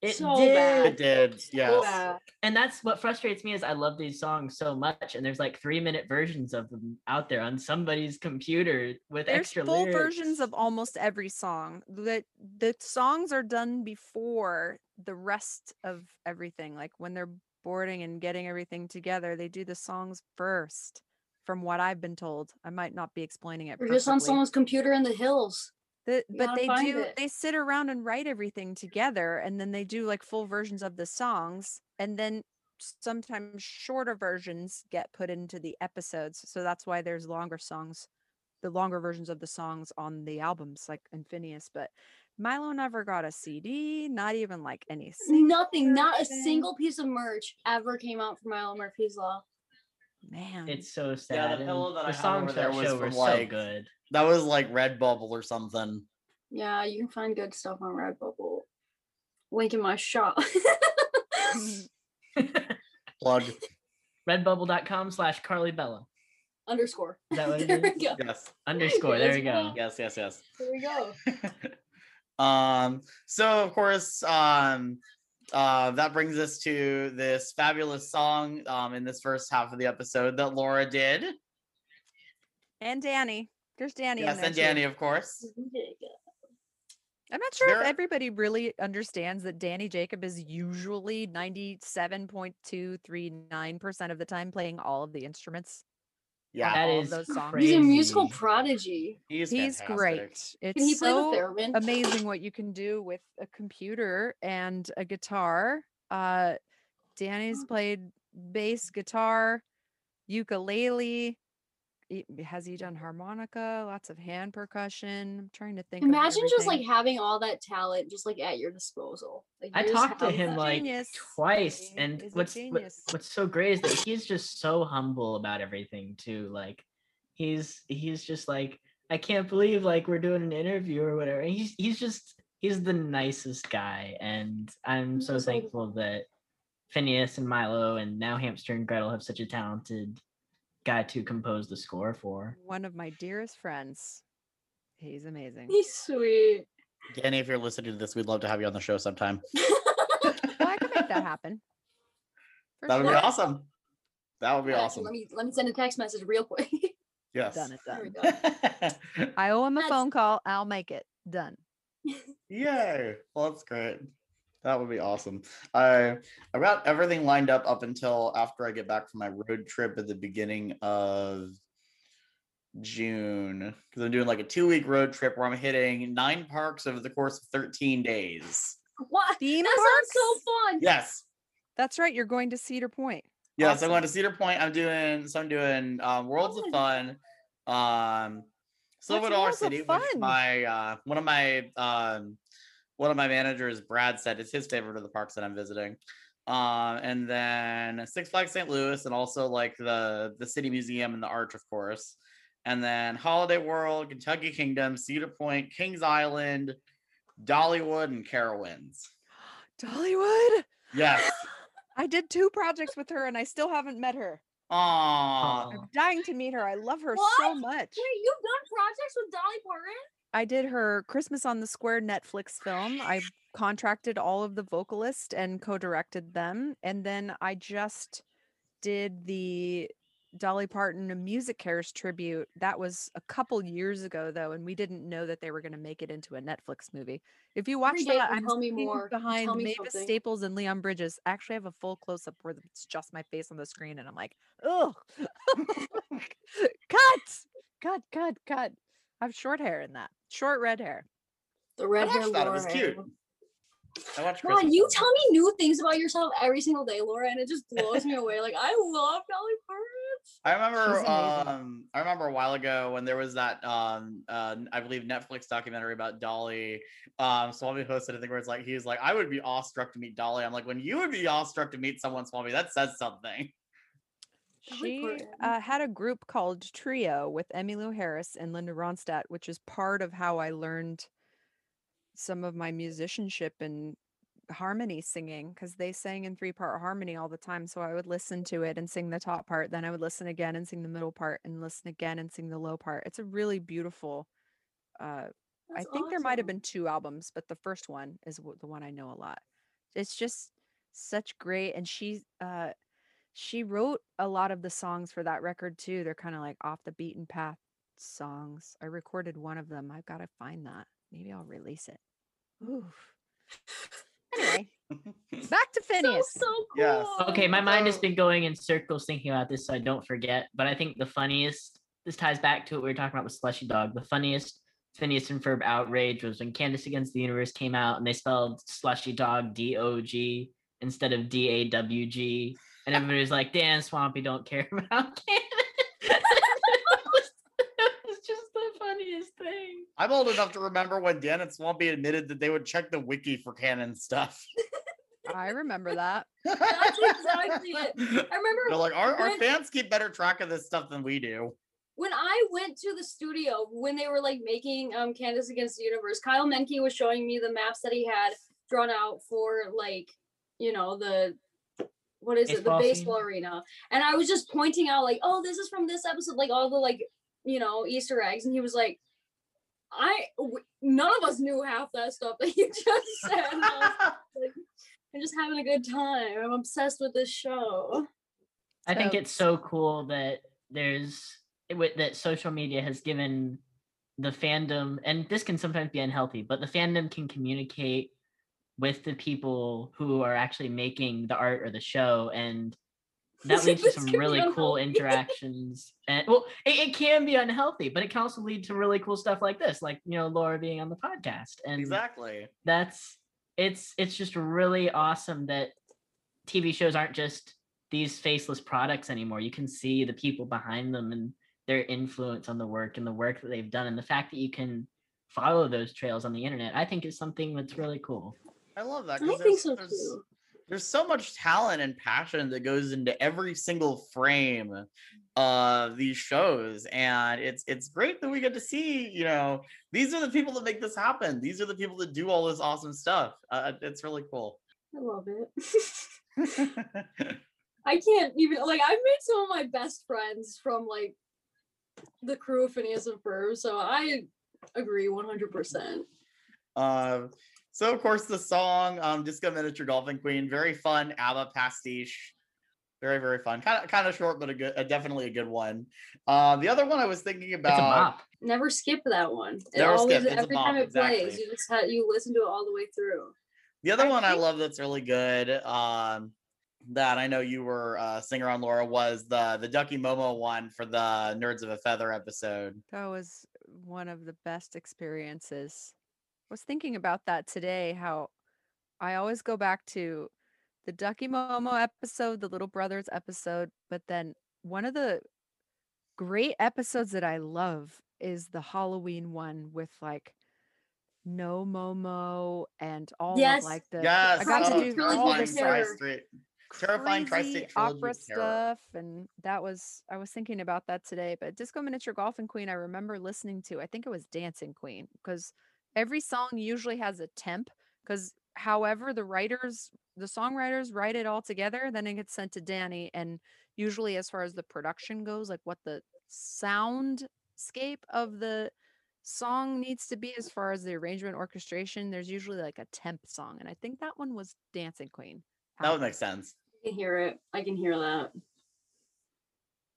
it So did. bad. It did, So yes. bad. and that's what frustrates me is I love these songs so much, and there's like three minute versions of them out there on somebody's computer with There's extra full lyrics. versions of almost every song. That the songs are done before the rest of everything. Like when they're boarding and getting everything together, they do the songs first. From what I've been told, I might not be explaining it. We're just on someone's computer in the hills. The, but they do it. they sit around and write everything together and then they do like full versions of the songs and then sometimes shorter versions get put into the episodes so that's why there's longer songs the longer versions of the songs on the albums like in Phineas but Milo never got a CD not even like any single Nothing, not a single piece of merch ever came out from Milo Murphy's Law. Man, It's so sad. Yeah, sad. the pillow that I the had songs over there that was show were so good. That was like Redbubble or something. Yeah, you can find good stuff on Redbubble. Link in my shop. <laughs> <laughs> Plug. Redbubble.com slash Carly Bella. Underscore. Is that what it <laughs> there we is? go. Yes. Underscore. There Yes, we go. Yes, yes, yes. There we go. Um so of course um uh that brings us to this fabulous song um in this first half of the episode that Laura did. and Danny. There's Danny. in yes, there and too. Danny, of course. I'm not sure There- if everybody really understands that Danny Jacob is usually 97.239% of the time playing all of the instruments. Yeah, that is all of those songs. He's a musical prodigy. he's He's great. It's Can he play so the theremin? amazing what you can do with a computer and a guitar. Uh, Danny's played bass guitar, ukulele. He- Has he done harmonica? Lots of hand percussion. I'm trying to think. Imagine just like having all that talent just like at your disposal. Like I talked to him like genius. twice, He and is what's what- what's so great is that he's just so humble about everything too. Like he's he's just like I can't believe like we're doing an interview or whatever. And he's he's just he's the nicest guy, and I'm so thankful that Phineas and Milo and now Hamster and Gretel have such a talented guy to compose the score for. one of my dearest friends. He's amazing. He's sweet. Danny, if you're listening to this, we'd love to have you on the show sometime. <laughs> Well, I can make that happen. <laughs> For That would be awesome. That would be Actually, awesome. Let me let me send a text message real quick. <laughs> Yes. Done it. Done. I owe him a That's- phone call. I'll make it. Done. Yay! Well, that's great. That would be awesome. I I got everything lined up up until after I get back from my road trip at the beginning of June because I'm doing like a two week road trip where I'm hitting nine parks over the course of 13 days. what? Theme That sounds so fun. Yes. That's right. You're going to Cedar Point. Yes, Awesome. I'm going to Cedar Point. I'm doing so I'm doing um, Worlds of. Fun, um, Silver What's Dollar Worlds of City, which Fun? my uh, one of my um, one of my managers, Brad, said it's his favorite of the parks that I'm visiting. Um, and then Six Flags St. Louis, and also like the the City Museum and the Arch, of course. And then Holiday World, Kentucky Kingdom, Cedar Point, Kings Island, Dollywood, and Carowinds. <gasps> Dollywood. Yes. <laughs> I did two projects with her and I still haven't met her. Aww. I'm dying to meet her. I love her so much. Wait, you've done projects with Dolly Parton? I did her Christmas on the Square Netflix film. I contracted all of the vocalists and co-directed them. And then I just did the Dolly Parton Music Cares tribute. That was a couple years ago though, and we didn't know that they were going to make it into a Netflix movie. If you watch Every that, I'm tell me more. Behind tell me Mavis something. Staples and Leon Bridges. I actually have a full close up where it's just my face on the screen, and I'm like, ugh, <laughs> <laughs> cut, cut, cut, cut. I have short hair in that, short red hair. The red hair watched that, it was Laura. cute. I watched God, Christmas you tell me new things about yourself every single day, Laura, and it just blows me away. Like I love Dolly Parton. I remember um I remember a while ago when there was that um uh I believe Netflix documentary about Dolly. Um Swampy hosted a thing where it's like he's like, I would be awestruck to meet Dolly. I'm like, when you would be awestruck to meet someone, Swampy, that says something. She uh, had a group called Trio with Emmylou Harris and Linda Ronstadt, which is part of how I learned some of my musicianship and harmony singing because they sang in three part harmony all the time. So I would listen to it and sing the top part, then I would listen again and sing the middle part, and listen again and sing the low part. It's a really beautiful. Uh, I think there might have been two albums, but the first one is the one I know a lot. It's just such great, and she uh, she wrote a lot of the songs for that record too. They're kind of like off the beaten path songs. I recorded one of them. I've got to find that. Maybe I'll release it. Oof. Anyway, <laughs> back to Phineas. so cool. Yes. Okay, my mind has been going in circles thinking about this, so I don't forget. But I think the funniest, this ties back to what we were talking about with Slushy Dog. The funniest Phineas and Ferb outrage was when Candace Against the Universe came out and they spelled Slushy Dog D O G instead of D A W G. And everybody's like, Dan Swampy don't care <laughs> about Candace. it was just the funniest thing. I'm old enough to remember when Dan and Swampy admitted that they would check the wiki for canon stuff. <laughs> I remember that. <laughs> That's exactly it. I remember They're like our, our fans keep better track of this stuff than we do. when I went to the studio when they were like making um Candace Against the Universe, Kyle Menke was showing me the maps that he had drawn out for like, you know, the what is Baseball it, the scene? baseball arena. And I was just pointing out like, oh, this is from this episode, like all the like, you know, Easter eggs. And he was like, I w- none of us knew half that stuff that you <laughs> just said. And I was <laughs> like, I'm just having a good time. I'm obsessed with this show. I think it's so cool that there's that social media has given the fandom, and this can sometimes be unhealthy, but the fandom can communicate with the people who are actually making the art or the show, and <laughs> that leads to some really cool interactions. And well, it, it can be unhealthy, but it can also lead to really cool stuff like this, like you know Laura being on the podcast, and exactly. that's it's it's just really awesome that TV shows aren't just these faceless products anymore. You can see the people behind them and their influence on the work and the work that they've done and the fact that you can follow those trails on the internet. I think is something that's really cool. I love that. I think there's- so there's- too. there's so much talent and passion that goes into every single frame of these shows and it's it's great that we get to see you know these are the people that make this happen these are the people that do all this awesome stuff uh, it's really cool I love it. <laughs> I can't even like I've made some of my best friends from like the crew of Phineas and Ferb, so I agree 100%. um so of course the song um disco miniature golfing queen very fun abba pastiche very very fun kind of kind of short but a good uh, definitely a good one uh the other one i was thinking about It's a. Never skip that one. It Never always skip, it's a every time it plays, you just ha- you listen to it all the way through. The other I one I love that's really good, um, that I know you were uh, singer on Laura was the the Ducky Momo one for the Nerds of a Feather episode. That was one of the best experiences. I was thinking about that today, how I always go back to the Ducky Momo episode, the Little Brothers episode, but then one of the great episodes that I love is the Halloween one with like no Momo and all Yes. of like the yes, I got to oh, do Trilogy all terrifying this terror. tri-state, terrifying crazy tri-state opera of terror. stuff and that was i was thinking about that today but disco miniature golfing queen i remember listening to i think it was dancing queen because every song usually has a temp because however the writers the songwriters write it all together then it gets sent to danny and usually as far as the production goes like what the soundscape of the song needs to be as far as the arrangement orchestration there's usually like a temp song and i think that one was dancing queen That would make sense. I can hear it. I can hear that.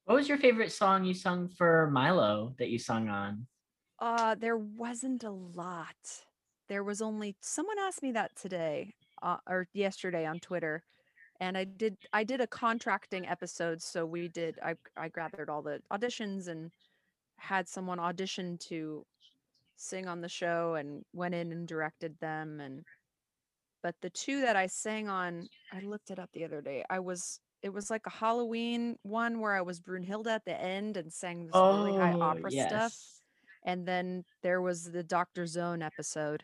What was your favorite song you sung for Milo that you sung on? Uh, there wasn't a lot. There was only someone asked me that today, uh, or yesterday on Twitter, and I did I did a contracting episode. So we did I I gathered all the auditions and had someone audition to sing on the show and went in and directed them and but the two that I sang on, I looked it up the other day. I was it was like a Halloween one where I was Brunhilde at the end and sang this really high opera stuff. And then there was the Doctor Zone episode.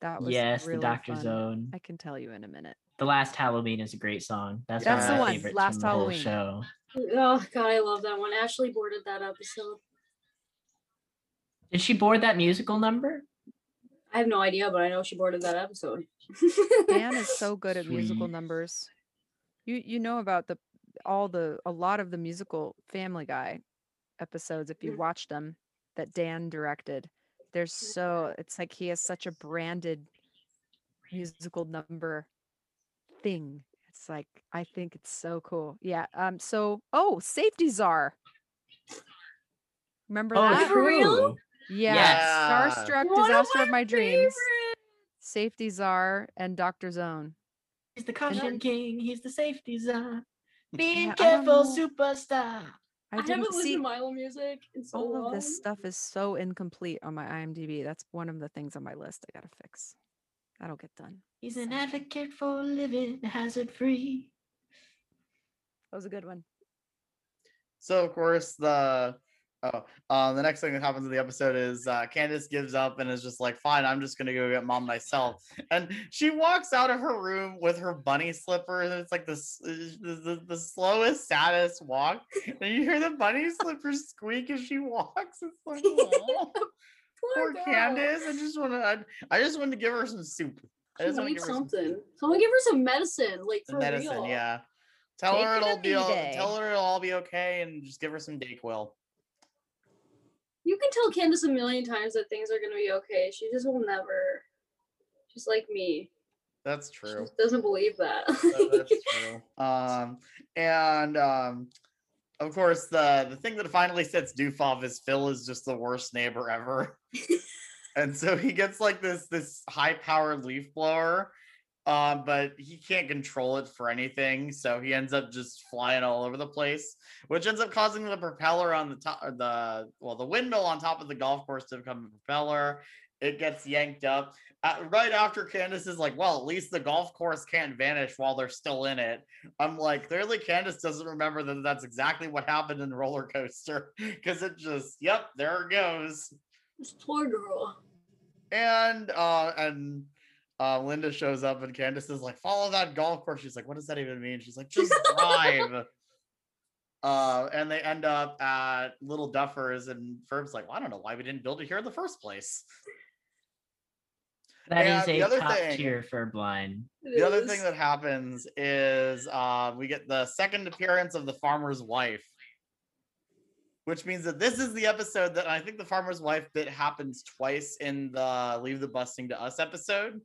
That was Yes, really the Doctor fun. Zone. I can tell you in a minute. The Last Halloween is a great song. That's, That's one the one, favorites Last the Halloween. show. Oh god, I love that one. Ashley boarded that episode. Did she board that musical number? I have no idea, but I know she boarded that episode. Dan is so <laughs> good at musical numbers. You you know about the all the a lot of the musical Family Guy episodes if you watch them that Dan directed. There's so it's like he has such a branded musical number thing. It's like I think it's so cool. Yeah. Um so oh, Safety Czar. Remember Oh, that? For real? true. Yeah. Yes. Starstruck One Disaster of my My Dreams. favorites. Safety Czar and Dr. Zone. He's the caution king. He's the safety czar. Being Yeah, careful, know. superstar. I, I haven't didn't listened see to Milo music in so all long. of this stuff is so incomplete on my IMDb. That's one of the things on my list I gotta fix. That'll get done. He's an advocate for living hazard free. That was a good one. So of course the Oh, uh, the next thing that happens in the episode is uh, Candace gives up and is just like, "Fine, I'm just gonna go get mom myself." <laughs> And she walks out of her room with her bunny slippers, and it's like the the, the, the slowest, saddest walk. And you hear the bunny <laughs> slippers squeak as she walks. It's like, <laughs> "Aw, poor girl. Candace. I just want to, I, I just wanted to give her some soup. I just want to give her some something. Someone give her some medicine, like some for medicine. real. Yeah. Tell Take her it'll be all, tell her it'll all be okay, and just give her some Dayquil. You can tell Candace a million times that things are gonna be okay. She just will never. Just like me. That's She true. just doesn't believe that. That- that's <laughs> true. Um, and um, of course, the the thing that finally sets Doof off is Phil is just the worst neighbor ever, <laughs> and so he gets like this this high powered leaf blower, um, but he can't control it for anything, so he ends up just flying all over the place, which ends up causing the propeller on the top, the well, the windmill on top of the golf course to become a propeller. It gets yanked up uh, right after Candace is like, well, at least the golf course can't vanish while they're still in it. I'm like, clearly Candace doesn't remember that that's exactly what happened in the roller coaster <laughs> because it just, yep, there it goes. this poor girl. And uh and uh Linda shows up and Candace is like, follow that golf course. She's like, what does that even mean? She's like, just <laughs> drive. Uh, and they end up at Little Duffers, and Ferb's like, well, I don't know why we didn't build it here in the first place. That And is the a other top thing- tier for blind. The other thing that happens is uh, we get the second appearance of the farmer's wife, which means that this is the episode that I think the farmer's wife bit happens twice in the Leave the Busting to Us episode.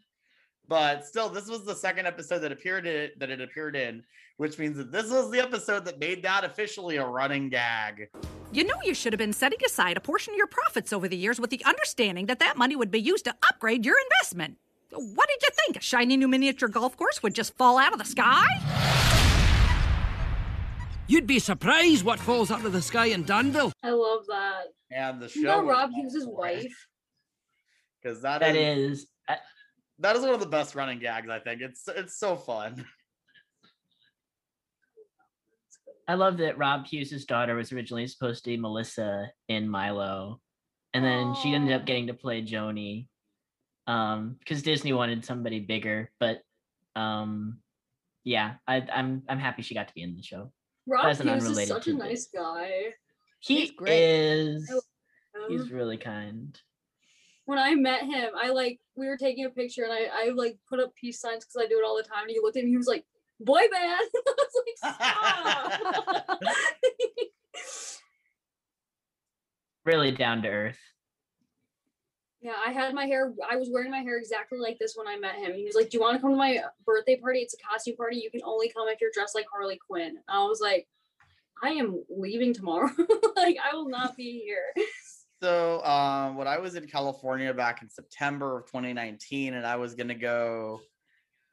But still, this was the second episode that appeared in, that it appeared in, which means that this was the episode that made that officially a running gag. You know you should have been setting aside a portion of your profits over the years with the understanding that that money would be used to upgrade your investment. What did you think? A shiny new miniature golf course would just fall out of the sky? You'd be surprised what falls out of the sky in Danville. I love that. And the show You know Rob all Hughes' wife. because that That is is, I, that is one of the best running gags. I think it's it's so fun. <laughs> I love that Rob Hughes' daughter was originally supposed to be Melissa in Milo, and then she ended up getting to play Joni, um, because Disney wanted somebody bigger. But, um, yeah, I, I'm I'm happy she got to be in the show. Rob That's Hughes is such a tidbit. nice guy. He He's great. is. He's really kind. When I met him, I like we were taking a picture and I I like put up peace signs because I do it all the time. And he looked at me, he was like, "Boy band." <laughs> I was like, "Stop." <laughs> Really down to earth. yeah, I had my hair. I was wearing my hair exactly like this when I met him. He was like, "Do you want to come to my birthday party? It's a costume party. You can only come if you're dressed like Harley Quinn." And I was like, "I am leaving tomorrow. <laughs> like, I will not be here." So, um, when I was in California back in September of 2019, and I was gonna go,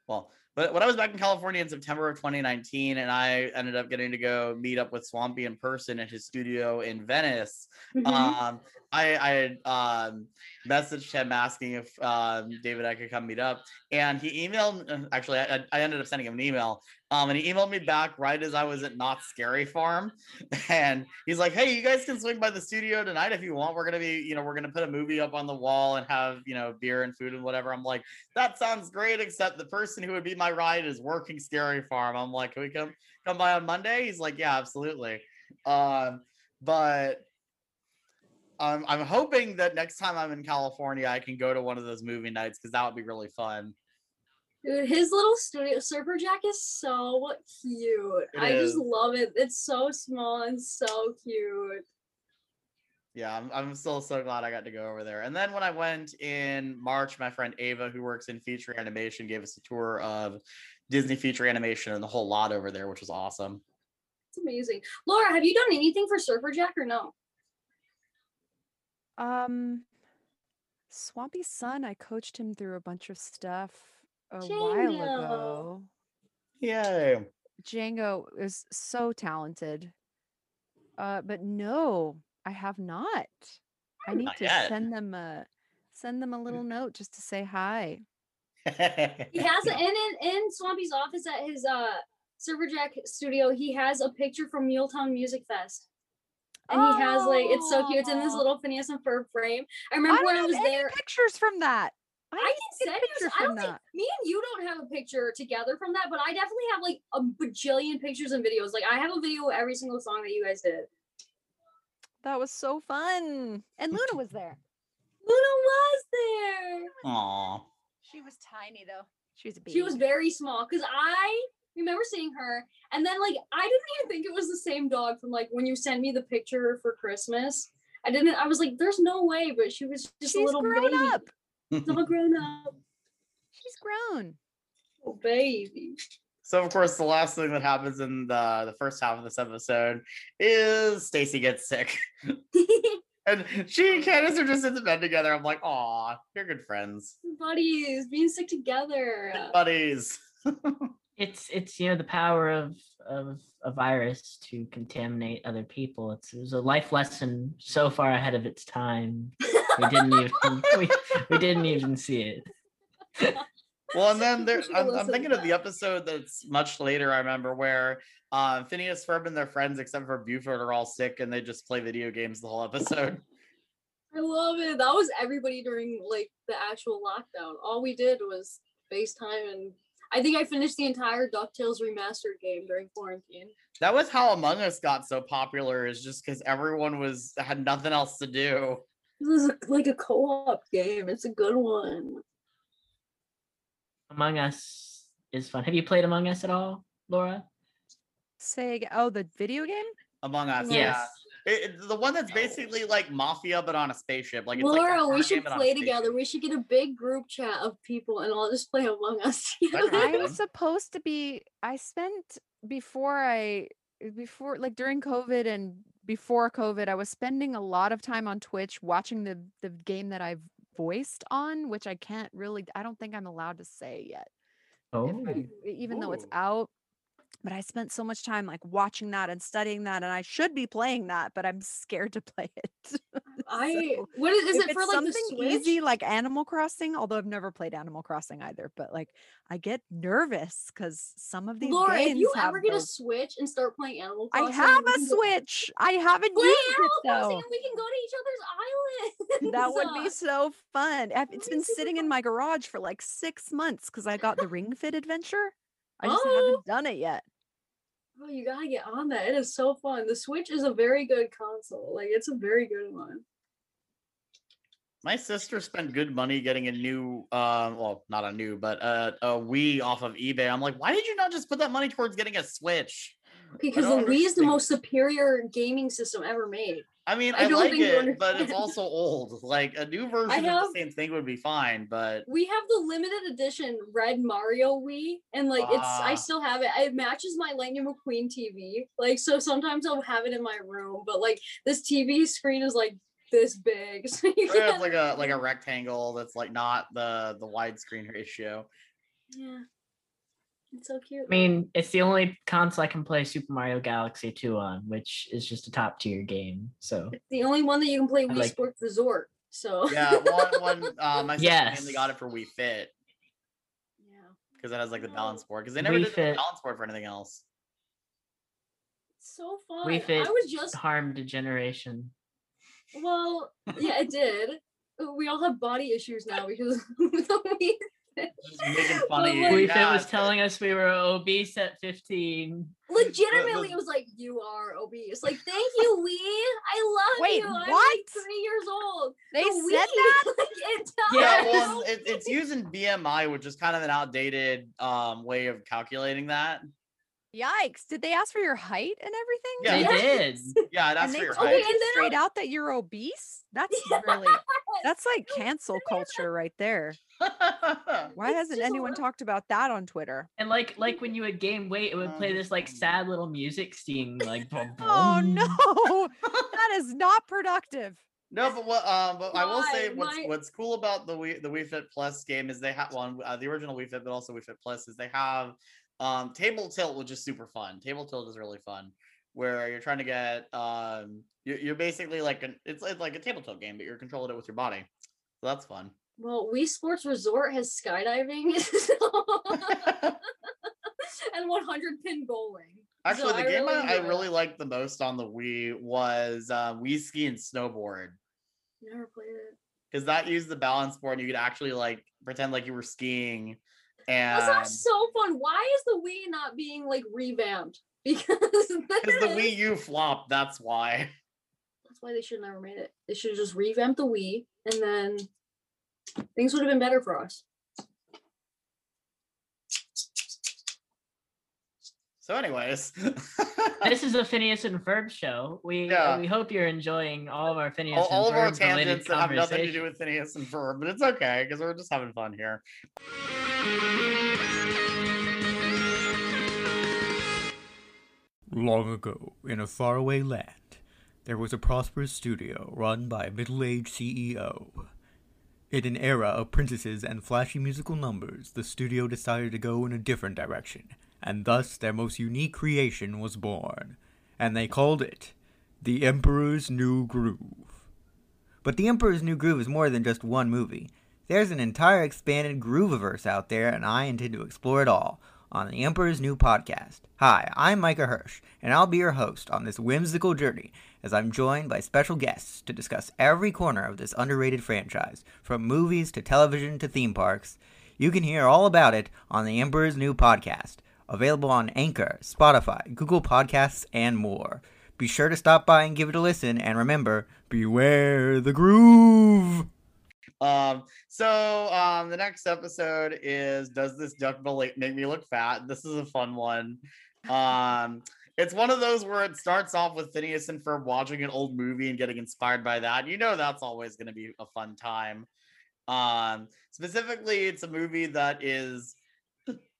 well, but when I was back in California in September of 2019, and I ended up getting to go meet up with Swampy in person at his studio in Venice. Mhm. Um, I I um messaged him asking if um David I could come meet up, and he emailed. uh, Actually, I, I ended up sending him an email. Um, and he emailed me back right as I was at Knott's Scary Farm, <laughs> and he's like, "Hey, you guys can swing by the studio tonight if you want. We're gonna be, you know, we're gonna put a movie up on the wall and have, you know, beer and food and whatever." I'm like, "That sounds great," except the person who would be my ride is working Scary Farm. I'm like, "Can we come come by on Monday?" He's like, "Yeah, absolutely." Um, but um, I'm hoping that next time I'm in California, I can go to one of those movie nights because that would be really fun. Dude, his little studio surfer jack is so cute. It I is. just love it. It's so small and so cute. Yeah, I'm, I'm still so glad I got to go over there. And then when I went in March, my friend Ava, who works in feature animation, gave us a tour of Disney feature animation and the whole lot over there, which was awesome. It's amazing. Laura, have you done anything for Surfer Jack or no? Um, Swampy's son, I coached him through a bunch of stuff a while ago. Yay. Django is so talented. Uh, but no, I have not. I need Not to yet. send them a send them a little note just to say hi. <laughs> He has it in, in in Swampy's office at his uh Surfer Jack studio. He has a picture from Muletown Music Fest. And he has like it's so cute. It's in this oh. little Phineas and Ferb frame. I I remember don't when I have was any there. pictures from that. I, I didn't can send picture you. I from don't think that. me and you don't have a picture together from that, but I definitely have like a bajillion pictures and videos. Like I have a video of every single song that you guys did. That was so fun. And Luna was there. Luna was there. Aw. She was tiny though. She was a baby. She was very small because I remember seeing her, and then like I didn't even think it was the same dog from like when you sent me the picture for Christmas. I didn't. I was like, "There's no way," but she was just She's a little grown baby, up. all grown up, She's grown. oh baby. So of course, the last thing that happens in the the first half of this episode is Stacy gets sick, <laughs> and she and Candace are just in the bed together. I'm like, aw, you're good friends, Buddies being sick together. good buddies. <laughs> It's it's you know the power of of a virus to contaminate other people. It's it was a life lesson so far ahead of its time. We didn't even <laughs> we, we didn't even see it. <laughs> Well, and then there, should've I'm, I'm thinking of the episode that's much later. I remember where uh, Phineas, Ferb, and their friends, except for Buford, are all sick, and they just play video games the whole episode. <laughs> I love it. That was everybody during like the actual lockdown. All we did was FaceTime and I think I finished the entire DuckTales remastered game during quarantine. That was how Among Us got so popular, is just because everyone was had nothing else to do. This is like a co-op game. It's a good one. Among Us is fun. Have you played Among Us at all, Laura? Say oh the video game? Among Us, Yes. yeah. It- it- the one that's basically like Mafia, but on a spaceship. Like it's like Laura, we should game, but on a play together. We should get a big group chat of people and I'll just play Among Us <laughs> That'd be together. I fun. was supposed to be I spent before I before like during COVID and before COVID, I was spending a lot of time on Twitch watching the the game that I've voiced on, which I can't really I don't think I'm allowed to say yet. Oh, if I, oh. even though it's out. But I spent so much time like watching that and studying that, and I should be playing that, but I'm <laughs> scared to play it. <laughs> I So, what is, is it for like the something easy like Animal Crossing? Although I've never played Animal Crossing either, but like I get nervous because some of these Laura, if you ever get a Switch and start playing Animal I have a go- Switch. I haven't Play used it Animal Crossing though. and we can go to each other's islands. That would be <laughs> so fun. It's be been sitting in my garage for like six months because I got the Ring Fit Adventure. I just Oh. haven't done it yet. Oh, you gotta get on that. It is so fun. The Switch is a very good console. Like it's a very good one. My sister spent good money getting a new, uh, well, not a new, but uh, a Wii off of eBay. I'm like, why did you not just put that money towards getting a Switch? Because the don't Wii is the most superior gaming system ever made. I mean, I I, like it, but it's also old. Like a new <laughs> version have- of the same thing would be fine, but We have the limited edition Red Mario Wii, and like it's I Ah. still have it. It matches my Lightning McQueen TV. Like so, sometimes I'll have it in my room, but like this TV screen is like this big. <laughs> So you it's like a like a rectangle that's like not the the widescreen ratio. yeah, it's so cute. I mean, it's the only console I can play Super Mario Galaxy 2 on, which is just a top tier game. So It's the only one that you can play I Wii like- Sports Resort. So Yeah, one one <laughs> uh, my sister Yes. mainly got it for Wii Fit yeah, because it has like the balance board because they never Wii did the balance board for anything else. it's so fun. Wii Fit I was just harmed a generation. well, yeah, it did. <laughs> We all have body issues now because <laughs> of the Wii Just making <laughs> But, funny. like- yeah, Fit was telling us we were obese at 15. legitimately it was like you are obese like thank you <laughs> Wii I love Wait, you I'm like what? three years old They The said Wii, that? <laughs> like, it tells Yeah, well, it, it's using BMI, which is kind of an outdated um, way of calculating that. Yikes! Did they ask for your height and everything? Yeah. They Yes. did. Yeah, that's and for your told Okay, height. and then straight out that you're obese. <laughs> That's really that's like cancel culture right there. <laughs> Why It's hasn't anyone lot- talked about that on Twitter? And like like when you would gain weight, it would play this like Um. sad little music sting like boom, Oh boom. no, <laughs> that is not productive. No, but what um, but I will say what's My- what's cool about the Wii the Wii Fit Plus game is they have one uh, the original Wii Fit, but also Wii Fit Plus is they have um table tilt, which is super fun. Table tilt is really fun, where you're trying to get um you're, you're basically like an it's, it's like a table tilt game, but you're controlling it with your body. So that's fun. well Wii Sports Resort has skydiving <laughs> <laughs> and 100 pin bowling Actually, So the I game really I, I really liked the most on the Wii was uh, Wii Ski and Snowboard Never played it. because that used the balance board and you could actually like pretend like you were skiing. That And sounds so fun. Why is the Wii not being like revamped? <laughs> Because the Wii U flopped, that's why. That's why they should have never made it. They should have just revamped the Wii, and then things would have been better for us. So, anyways, this is a <laughs> Phineas and Ferb show. We Yeah. we hope you're enjoying all of our Phineas all, all of and our Ferb related tangents that have nothing to do with Phineas and Ferb, but it's okay because we're just having fun here. Long ago, in a faraway land, there was a prosperous studio run by a middle aged CEO. In an era of princesses and flashy musical numbers, the studio decided to go in a different direction, and thus their most unique creation was born, and they called it The Emperor's New Groove. But The Emperor's New Groove is more than just one movie. There's an entire expanded Grooviverse out there, and I intend to explore it all on the Emperor's New Podcast. Hi, I'm Micah Hirsch, and I'll be your host on this whimsical journey as I'm joined by special guests to discuss every corner of this underrated franchise, from movies to television to theme parks. You can hear all about it on the Emperor's New Podcast, available on Anchor, Spotify, Google Podcasts, and more. Be sure to stop by and give it a listen, and remember, beware the groove! Um, so um, the next episode is Does this duck make me look fat? This is a fun one. Um, it's one of those where it starts off with Phineas and Ferb watching an old movie and getting inspired by that. You know that's always going to be a fun time. Um, specifically, it's a movie that is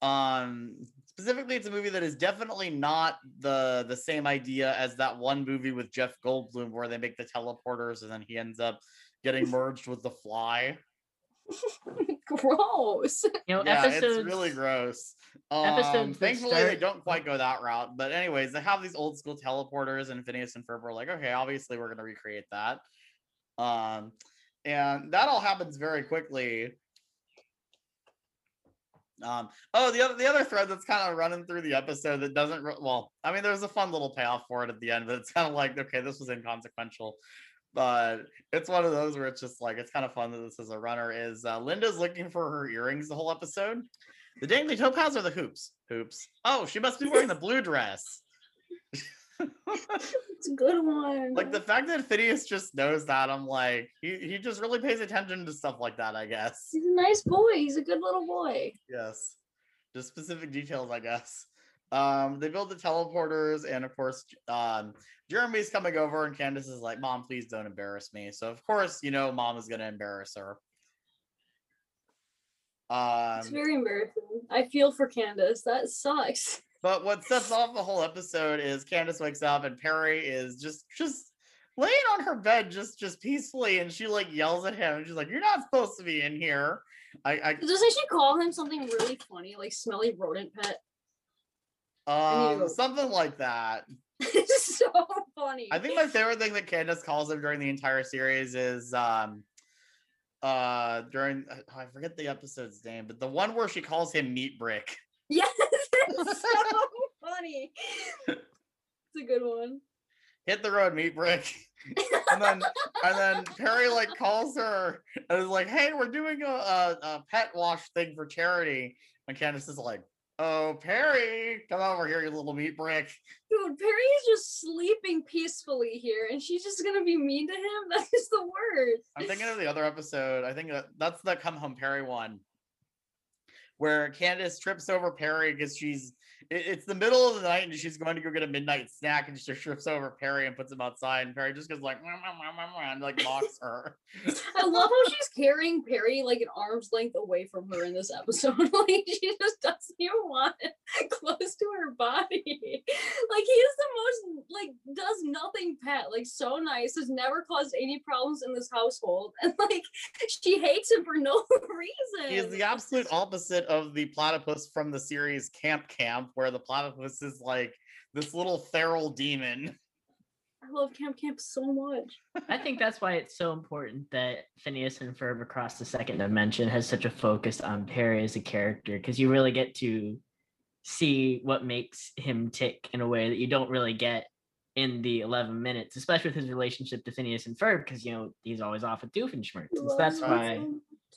um specifically it's a movie that is definitely not the the same idea as that one movie with Jeff Goldblum where they make the teleporters and then he ends up getting <laughs> merged with the fly. <laughs> Gross. You know, yeah, episodes it's really gross. Um, episodes that thankfully, they don't quite go that route. But anyways, they have these old school teleporters, and Phineas and Ferb are like, okay, obviously we're gonna recreate that. Um, and that all happens very quickly. Um, oh, the other the other thread that's kind of running through the episode that doesn't re- well, I mean, there's a fun little payoff for it at the end, but it's kind of like, okay, this was inconsequential. But it's one of those where it's just like it's kind of fun that this is a runner. Is uh, Linda's looking for her earrings the whole episode? The dangly topaz or the hoops? Hoops. Oh, she must be wearing the blue dress. <laughs> It's a good one. Like the fact that Phineas just knows that, I'm like, he, he just really pays attention to stuff like that, I guess. He's a nice boy. He's a good little boy. Yes. Just specific details, I guess. Um, they build the teleporters, and of course, um, Jeremy's coming over, and Candace is like, Mom, please don't embarrass me. So, of course, you know, Mom is going to embarrass her. It's Um, very embarrassing. I feel for Candace. That sucks. But what sets off the whole episode is Candace wakes up and Perry is just just laying on her bed just just peacefully and she like yells at him and she's like, You're not supposed to be in here. I, I Doesn't she call him something really funny, like smelly rodent pet? um Ew. something like that. <laughs> it's so funny. I think my favorite thing that Candace calls him during the entire series is um uh during oh, I forget the episode's name, but the one where she calls him meat brick. Yes, so funny. <laughs> It's a good one. hit the road, meat brick. and then and then Perry like calls her and is like, "Hey, we're doing a, a, a pet wash thing for charity." And Candace is like, "Oh, Perry, come over here, you little meat brick." Dude, Perry is just sleeping peacefully here, and she's just gonna be mean to him. <laughs> That is the worst. I'm thinking of the other episode. I think that, that's the Come Home Perry one, where Candace trips over Perry because she's it's the middle of the night and she's going to go get a midnight snack and she just trips over Perry and puts him outside and Perry just goes like "Meow, meow, meow, meow, meow," and like mocks her. I love how she's carrying Perry like an arm's length away from her in this episode. <laughs> like she just doesn't even want it <laughs> close to her body. like he is the most like does nothing pet, like so nice, has never caused any problems in this household, and like she hates him for no <laughs> reason. He is the absolute opposite of the platypus from the series Camp Camp, where the platypus is like this little feral demon. <laughs> I love Camp Camp so much. I think that's why it's so important that Phineas and Ferb across the second dimension has such a focus on Perry as a character because you really get to see what makes him tick in a way that you don't really get in the 11 minutes, especially with his relationship to Phineas and Ferb, because you know he's always off with Doofenshmirtz. So that's Love why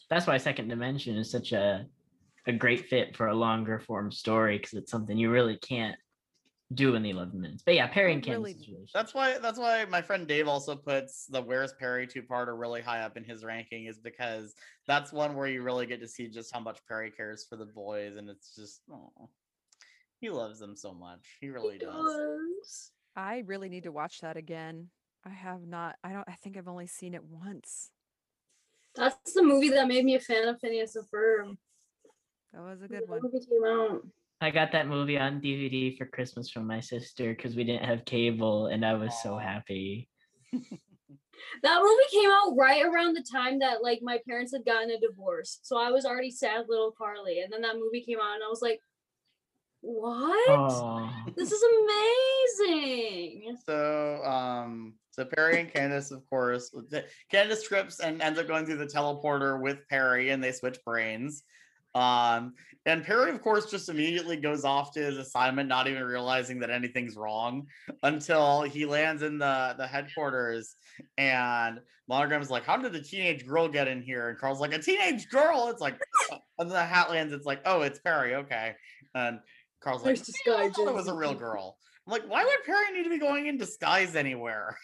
that's why Second Dimension is such a a great fit for a longer form story because it's something you really can't do in the 11 minutes. But yeah, Perry and I really- Candace's relationship. That's why that's why my friend Dave also puts the Where's Perry two-parter really high up in his ranking is because that's one where you really get to see just how much Perry cares for the boys and it's just oh he loves them so much. He really does. does. I really need to watch that again. I have not. I don't. I think I've only seen it once. That's the movie that made me a fan of Phineas and Ferb. That was a good that one. came out. I got that movie on DVD for Christmas from my sister because we didn't have cable and I was so happy. <laughs> That movie came out right around the time that like my parents had gotten a divorce. So I was already sad little Carly. And then that movie came out and I was like, what? Aw. This is amazing. So, um, so Perry and Candace, of course, Candace trips and ends up going through the teleporter with Perry, and they switch brains. Um, and Perry, of course, just immediately goes off to his assignment, not even realizing that anything's wrong until he lands in the the headquarters. And Monogram's like, "How did the teenage girl get in here?" And Carl's like, "A teenage girl." It's like, and then the hat lands. It's like, "Oh, it's Perry." Okay, and Carl's like, I disguise, thought it was a real girl." I'm like, why would Perry need to be going in disguise anywhere?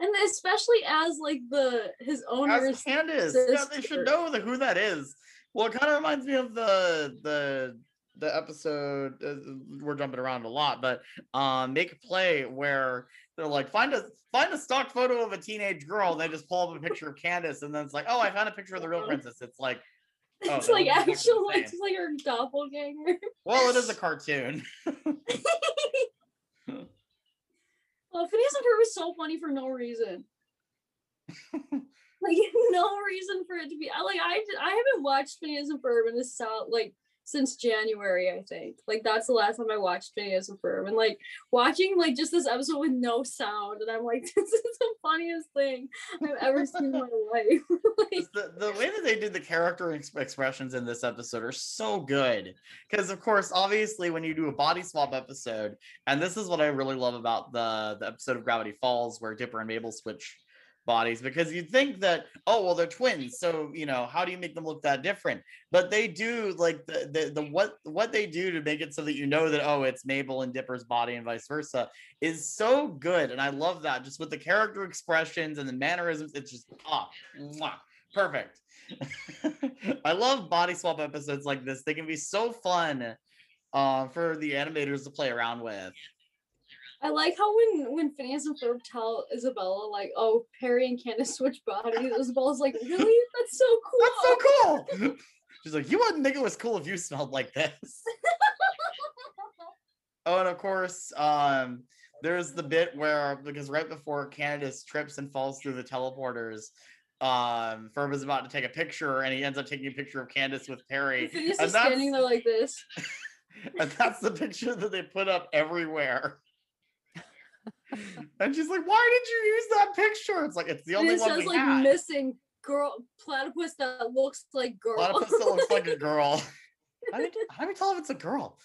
And especially as like the his owner's As Candace, yeah, they should know the, who that is. Well, it kind of reminds me of the the the episode. Uh, we're jumping around a lot, but um, make a play where they're like, find a find a stock photo of a teenage girl. And they just pull up a picture of Candace, and then it's like, oh, I found a picture of the real <laughs> princess. It's like, oh, it's like was actual it's like her doppelganger. well, it is a <laughs> cartoon. Well, <laughs> Phineas and Ferb is so funny for no reason. <laughs> like no reason for it to be. I like I I haven't watched Ferb in this sound like since January. I think like that's the last time I watched Phineas and Ferb, and like watching like just this episode with no sound, and I'm like, <laughs> this is the funniest thing I've ever seen in my <laughs> life. like, the, the way that they did the character expressions in this episode are so good because of course obviously when you do a body swap episode and this is what i really love about the the episode of gravity falls where dipper and mabel switch bodies because you'd think that oh well they're twins so you know how do you make them look that different? But they do like the the, the what what they do to make it so that you know that oh it's mabel and dipper's body and vice versa is so good and i love that just with the character expressions and the mannerisms it's just ah mwah, perfect. <laughs> I love body swap episodes like this they can be so fun uh, for the animators to play around with I like how when when Phineas and Ferb tell Isabella like, oh Perry and Candace switch bodies, Isabella's like, really? That's so cool. that's so cool <laughs> she's like you wouldn't think it was cool if you smelled like this <laughs> Oh, and of course, um, there's the bit where because right before Candace trips and falls through the teleporters, um, Ferb is about to take a picture, and he ends up taking a picture of Candace with Perry, Phineas and is standing there like this. <laughs> and that's the picture that they put up everywhere. And she's like, "Why did you use that picture?" It's like it's the only it one says we like had. missing girl platypus that looks like girl. Platypus that looks like a <laughs> girl. How do, we, how do we tell if it's a girl?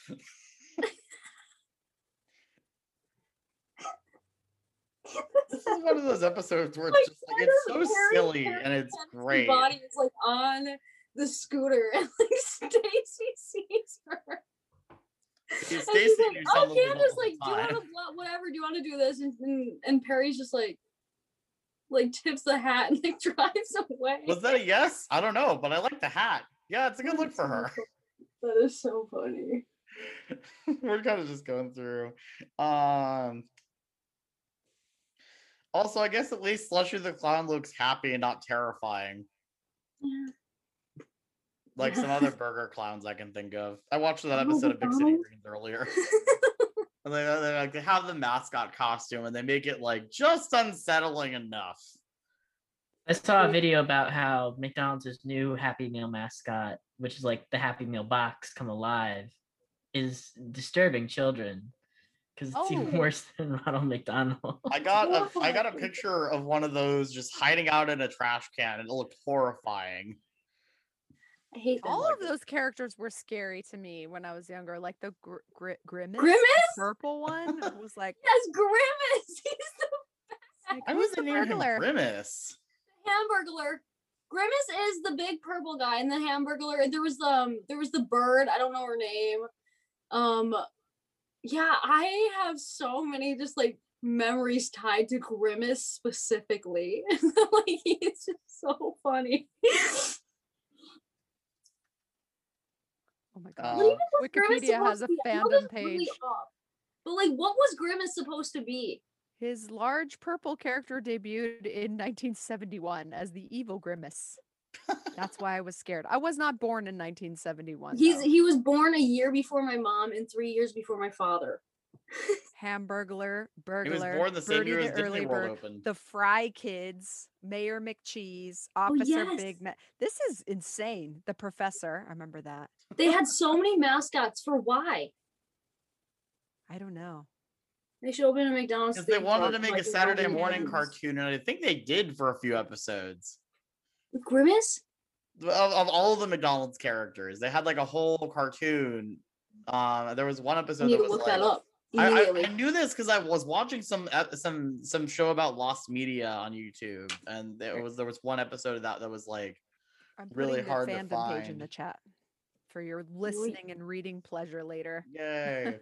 this is one of those episodes where it's Like, just like it's so silly and it's great. Body is like on the scooter, <laughs> and like <laughs> Stacy sees her. Stacey she's like, oh, something was up Candace, like, do you want to, whatever, do you want to do this? And, and, and Perry's just like, like tips the hat and like <laughs> drives away. Was that a yes? I don't know, but I like the hat. Yeah, it's a good look for her. That is so funny. <laughs> We're kind of just going through. Um also, I guess at least Slushy the Clown looks happy and not terrifying. Yeah. Like some other burger clowns I can think of. I watched that Oh, episode of Big City McDonald's? Greens earlier. <laughs> And they, they, like, they have the mascot costume and they make it like just unsettling enough. I saw a video about how McDonald's new Happy Meal mascot, which is like the Happy Meal box come alive, is disturbing children because it's even Oh. worse than Ronald McDonald. I got a I got a picture of one of those just hiding out in a trash can and it looked horrifying. I hate them. All like of it. those characters were scary to me when I was younger. Like the gr- gr- grimace, Grimace? the purple one was like, <laughs> Yes, Grimace. <laughs> He's the like I was the the name him burglar? Grimace. Hamburglar. Grimace is the big purple guy in the Hamburglar. There was um there was the bird. I don't know her name. Um, yeah, I have so many just like memories tied to Grimace specifically. <laughs> like he's just so funny. Oh my Uh, god! What even was Grimace Wikipedia has a to be? I know fandom this really page. But like, what was Grimace supposed to be? His large purple character debuted in 1971 as the evil Grimace. That's why I was scared. I was not born in 1971. He's though. he was born a year before my mom and three years before my father. Hamburglar, He burglar, was born the same Birdie year the as Disney Early World Bird, opened. the Fry Kids, Mayor McCheese, Officer Big yes. Mac. This is insane. The Professor, I remember that. They had so many mascots for why? I don't know. They should open a McDonald's. Because they wanted to make like a Saturday Robin morning Hood's. cartoon, and I think they did for a few episodes. Grimace? Of, of all of the McDonald's characters, they had like a whole cartoon. Um, there was one I episode need that to was look like, that up I, I. I knew this because I was watching some some some show about lost media on YouTube, and there was there was one episode of that that was like I'm Really putting hard the to fandom page in the chat for your listening and reading pleasure later. yay.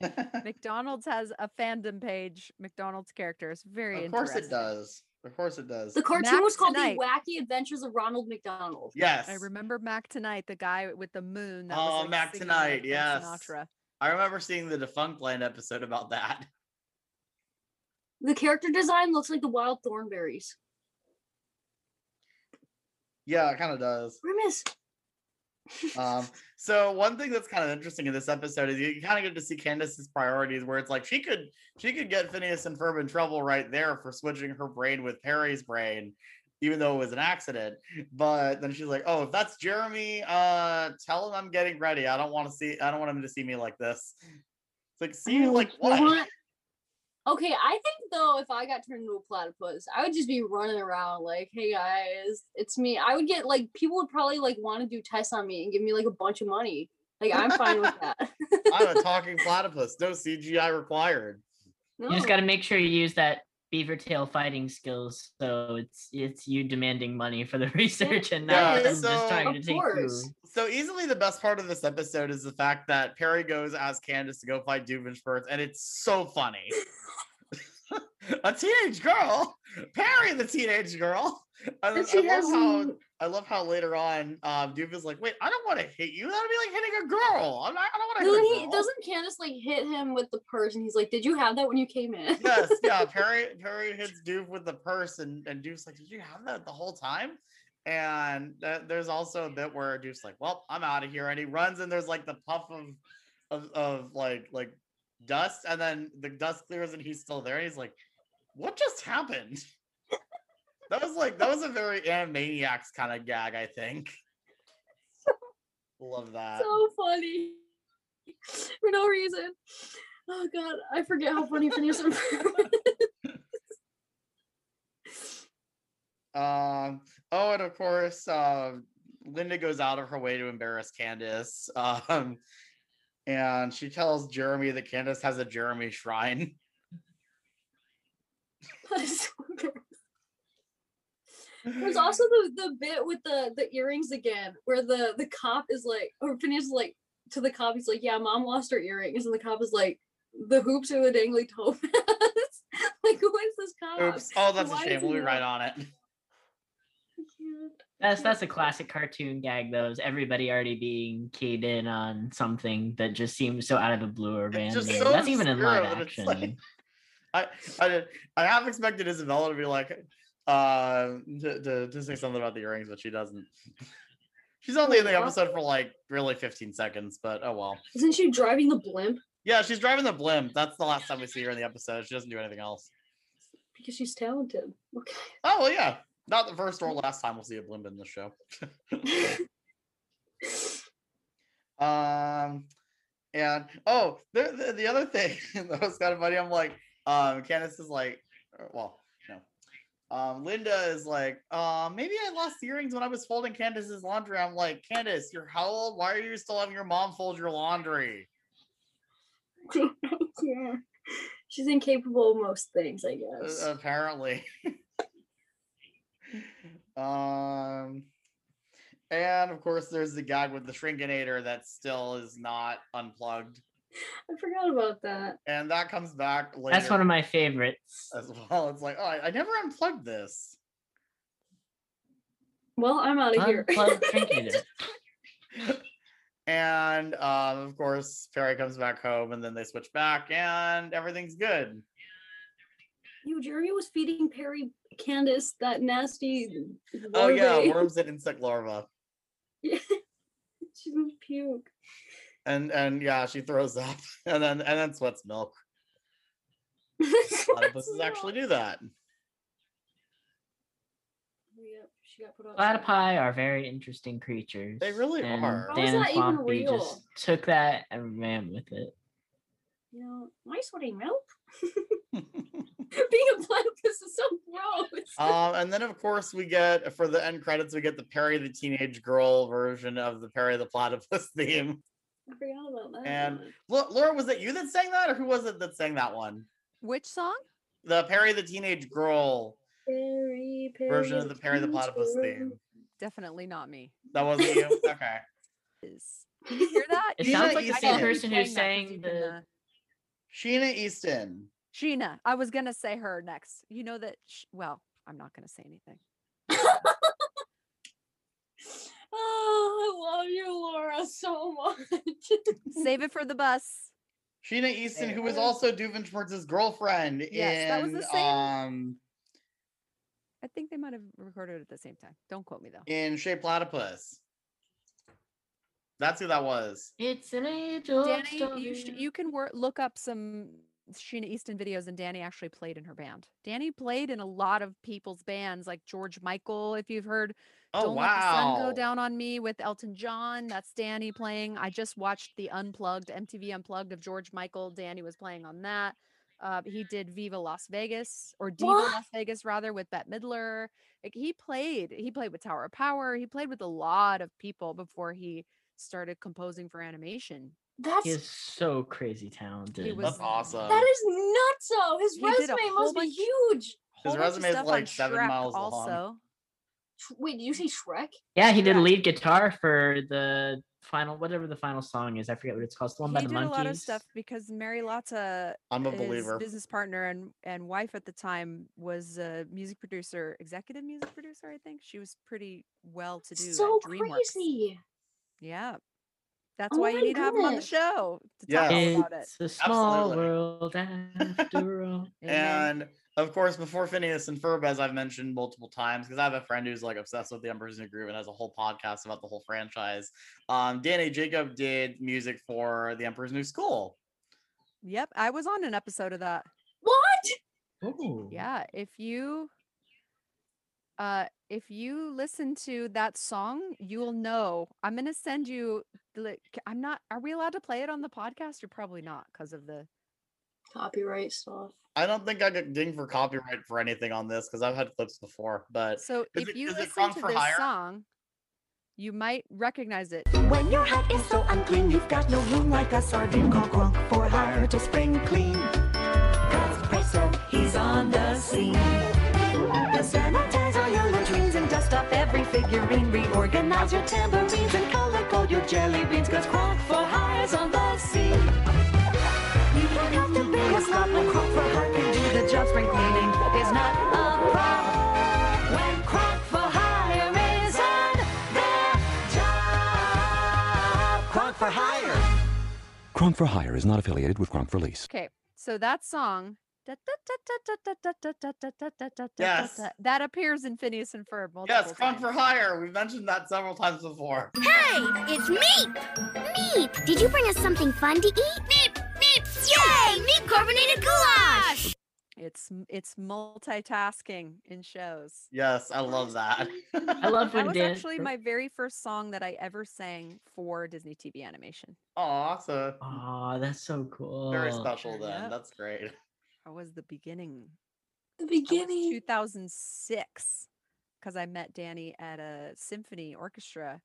<laughs> McDonald's has a fandom page. McDonald's characters, very of course it does. Of course it does. the cartoon Mac was called Tonight. The Wacky Adventures of Ronald McDonald. Yes, I remember Mac Tonight, the guy with the moon. That Oh, was like Mac Tonight, yes. Sinatra. I remember seeing the Defunctland episode about that. The character design looks like the Wild Thornberrys. Yeah, it kind of does. Grimace. <laughs> Um, so one thing that's kind of interesting in this episode is you kind of get to see Candace's priorities, where it's like she could she could get Phineas and Ferb in trouble right there for switching her brain with Perry's brain, even though it was an accident. But then she's like, "Oh, if that's Jeremy, uh, tell him I'm getting ready. I don't want to see. I don't want him to see me like this." It's like, see, you Oh, like what? Okay, I think though, if I got turned into a platypus, I would just be running around like, "Hey guys, it's me." I would get like people would probably like want to do tests on me and give me like a bunch of money. Like I'm fine with that. <laughs> I'm a talking <laughs> platypus. No CGI required. no. You just got to make sure you use that beaver tail fighting skills. So it's it's you demanding money for the <laughs> research and Yeah, not them so- just trying to take you. course. So easily the best part of this episode is the fact that Perry goes as Candace to go fight Doofenshmirtz, and it's so funny. <laughs> a teenage girl, Perry, the teenage girl. I, And I she love has how some- I love how later on, um, Doof is like, "Wait, I don't want to hit you. That'd be like hitting a girl. I'm not, I don't want to hit he? Doesn't Candace like hit him with the purse? And he's like, "Did you have that when you came in?" yes, <laughs> yeah. Perry Perry hits Doof with the purse, and, and Doof's like, "Did you have that the whole time?" And th- there's also a bit where Doof's like, "Well, I'm out of here," and he runs, and there's like the puff of of, of like like dust, and then the dust clears, and he's still there, and he's like, "What just happened?" That was like that was a very Animaniacs kind of gag, I think. Love that. so funny for no reason. Oh god, I forget how funny Phineas and. <laughs> Um. Oh, and of course, um, Linda goes out of her way to embarrass Candace. Um, and she tells Jeremy that Candace has a Jeremy shrine. <laughs> That is so embarrassing. There's also the the bit with the the earrings again, where the the cop is like, or Phineas is like to the cop, he's like, "Yeah, mom lost her earrings," and the cop is like, "The hoops or the dangly toe pads?" <laughs> like, who is this cop? Oops. Oh, that's a shame. We'll be right know? on it. That's that's a classic cartoon gag. Though is everybody already being keyed in on something that just seems so out of the blue or It's random. so That's even in live obscure it's action. like- I I did, I half expected Isabella to be like, uh, to, to say something about the earrings, but she doesn't. <laughs> She's only in the episode for like really 15 seconds, but oh well. Isn't she driving the blimp Yeah, she's driving the blimp. That's the last time we see her in the episode. She doesn't do anything else. because she's talented? Okay. Oh well, yeah. Not the first or last time we'll see a blimp in this show. <laughs> Um, and oh, the, the the other thing <laughs> that was kind of funny. I'm like, um, Candace is like, well, no, Um, Linda is like, uh, maybe I lost the earrings when I was folding Candace's laundry. I'm like, Candace, you're how old? Why are you still having your mom fold your laundry? <laughs> yeah. She's incapable of most things, I Uh, guess. apparently. <laughs> um, and of course, there's the gag with the Shrinkinator that still is not unplugged, <laughs> I forgot about that. and that comes back later That's one of my favorites. as well. It's like, oh, I, I never unplugged this. Well, I'm out of here. Unplugged Shrinkinator. <laughs> <laughs> And um, of course, Perry comes back home, and then they switch back, and everything's good. you, Jeremy was feeding Perry Candace that nasty. Oh yeah, worms and insect larva, Yeah. She's gonna puke. And and yeah, she throws up, <laughs> and then and then sweats milk. <laughs> Platypuses actually do that. Yep, she got put out. Platypi are very interesting creatures. They really and are. How is Dan and that even Swampy real? just took that and ran with it. You know, am I sweating milk? <laughs> Being a platypus is so gross. um, and then of course we get for the end credits we get the Perry the Teenage Girl version of the Perry the Platypus theme. I forgot about that. and- Laura, was it you that sang that, or who was it that sang that one? Which song? The Perry the Teenage Girl Perry, Perry, version of the Perry the Platypus Girl. theme. Definitely not me. That wasn't you. <laughs> Okay. Is can you hear that? It Sheena sounds like the Easton. same person who Playing that 'cause sang the. Sheena Easton. Sheena. I was gonna say her next. You know that. Sh- well, I'm not gonna say anything. Oh, I love you, Laura, so much. Save it for the bus. Sheena Easton, who was also Doofenshmirtz's girlfriend Yes, that was the same- um I think they might have recorded at the same time. Don't quote me though. in Shape Platypus. That's who that was. It's an age old Danny, you sh- you can wor- look up some Sheena Easton videos, and Danny actually played in her band. Danny played in a lot of people's bands, like George Michael. If you've heard Oh "Don't Let the Sun Go. Down on Me" with Elton John, that's Danny playing. I just watched the Unplugged MTV Unplugged of George Michael. Danny was playing on that. Uh, he did Viva Las Vegas or Diva What? Las Vegas rather with Bette Midler. Like he played, he played with Tower of Power. He played with a lot of people before he started composing for animation. That's He is so crazy talented. was- That's awesome. that is nutso. His He resume whole must be huge. His Whole bunch of resume is like seven Shrek miles long. Also, Sh- Wait, did you say Shrek? yeah, he did Shrek. lead guitar for the final, whatever the final song is. I forget what it's called. It's the one he by did the a lot of stuff because Mary Lotta, I'm a his believer. business partner and and wife at the time, was a music producer, executive music producer. I think she was pretty well to do. So crazy. Yeah, that's Oh why you my need to have him on the show to Yeah. talk all about it. It's a small Absolutely. world after <laughs> all. Amen. And of course, before Phineas and Ferb, as I've mentioned multiple times, because I have a friend who's like obsessed with the Emperor's New Groove and has a whole podcast about the whole franchise. Um, Danny Jacob did music for the Emperor's New School. Yep, I was on an episode of that. What? Ooh. Yeah, if you uh if you listen to that song, you'll know. I'm going to send you the li- c- I'm not are we allowed to play it on the podcast You're probably not because of the Copyright stuff. I don't think I get dinged for copyright for anything on this because I've had clips before, but So if it- you listen to this Hire? song, you might recognize it. When your hat is so unclean, you've got no room like a sardine. Call Kronk for hire to spring clean. Cause presto, he's on the scene. He'll sanitize all your latrines and dust off every figurine. Reorganize your tambourines and color code your jelly beans. Cause Kronk for hire's on the scene have to be a snob or crook for hire can do the job. Spring cleaning is not a problem when Kronk for hire is on their job. Kronk for hire. Kronk for Hire is not affiliated with Kronk for Lease. Okay, so that song. Yes. That appears in Phineas and Ferb. Yes, Kronk for Hire. We've mentioned that several times before. Hey, it's Meep! Meep, did you bring us something fun to eat? Meep, Yay! Meep carbonated goulash! It's it's multitasking in shows. Yes, I love that. I love That when was Dan. actually my very first song that I ever sang for Disney TV animation. Aw, so Oh, that's so cool. very special then. Yep. That's great. That was the beginning. The beginning. 2006 because I met Danny at a symphony orchestra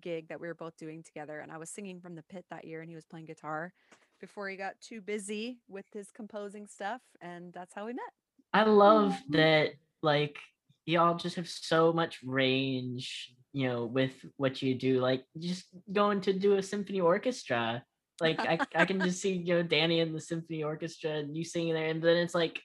gig that we were both doing together. And I was singing from the pit that year and he was playing guitar before he got too busy with his composing stuff. And that's how we met. I mm. love that like y'all just have so much range, you know, with what you do. Like just going to do a symphony orchestra. Like I, I can just see, you know, Danny in the symphony orchestra and you singing there, and then it's like,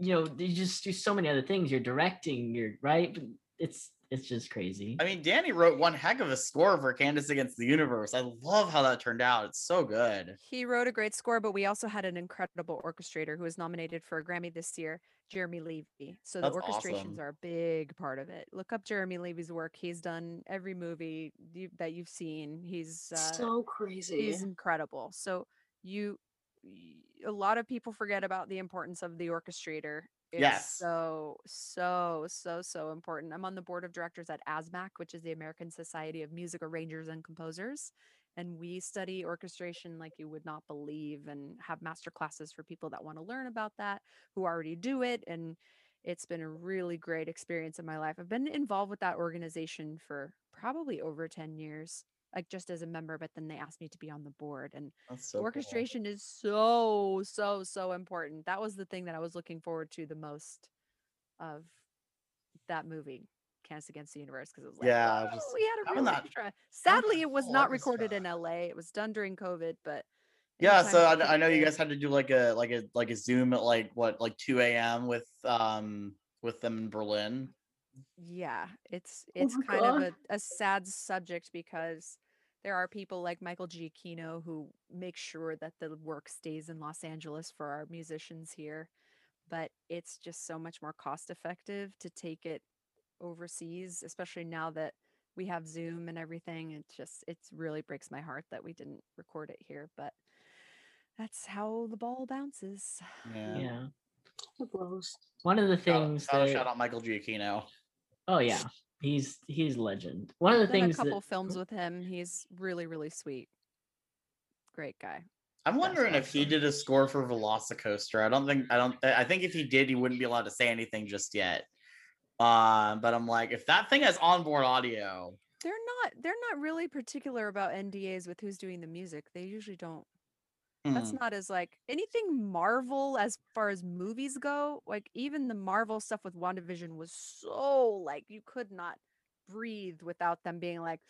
you know, you just do so many other things. You're directing, you're right. It's it's just crazy. I mean, Danny wrote one heck of a score for Candace Against the Universe. I love how that turned out. It's so good. He wrote a great score, but we also had an incredible orchestrator who was nominated for a Grammy this year, Jeremy Levy. So the orchestrations awesome. are a big part of it. Look up Jeremy Levy's work. He's done every movie you, that you've seen. He's uh, so crazy. he's incredible. So you, a lot of people forget about the importance of the orchestrator. It's Yes. so so so so important. I'm on the board of directors at ASMAC, which is the American Society of Music Arrangers and Composers, and we study orchestration like you would not believe, and have master classes for people that want to learn about that, who already do it, and it's been a really great experience in my life. I've been involved with that organization for probably over 10 years, like just as a member, but then they asked me to be on the board. And so cool. orchestration is so, so, so important. That was the thing that I was looking forward to the most of that movie, Candace Against the Universe, because it was like, Yeah, "Whoa, just we had a real orchestra. <laughs> Sadly, it was not recorded in LA. It was done during COVID, but Yeah, so I, I know you guys had to do like a like a like a Zoom at like what like 2 a.m. with um with them in Berlin. yeah it's Oh it's my kind of a, a sad subject because there are people like michael giacchino who make sure that the work stays in los angeles for our musicians here but it's just so much more cost effective to take it overseas especially now that we have zoom and everything it just it really breaks my heart that we didn't record it here but that's how the ball bounces Yeah. Yeah. One of the things shout, that shout out Michael Giacchino. oh yeah, he's he's legend. One of the done a couple that films with him he's really really sweet great guy I'm That's wondering if he did a score for Velocicoaster. I don't think I don't I think if he did, he wouldn't be allowed to say anything just yet. Um, but I'm like, if that thing has onboard audio, they're not they're not really particular about NDAs with who's doing the music. They usually don't. That's hmm, not as like anything Marvel as far as movies go. Like even the Marvel stuff with WandaVision was so like you could not breathe without them being like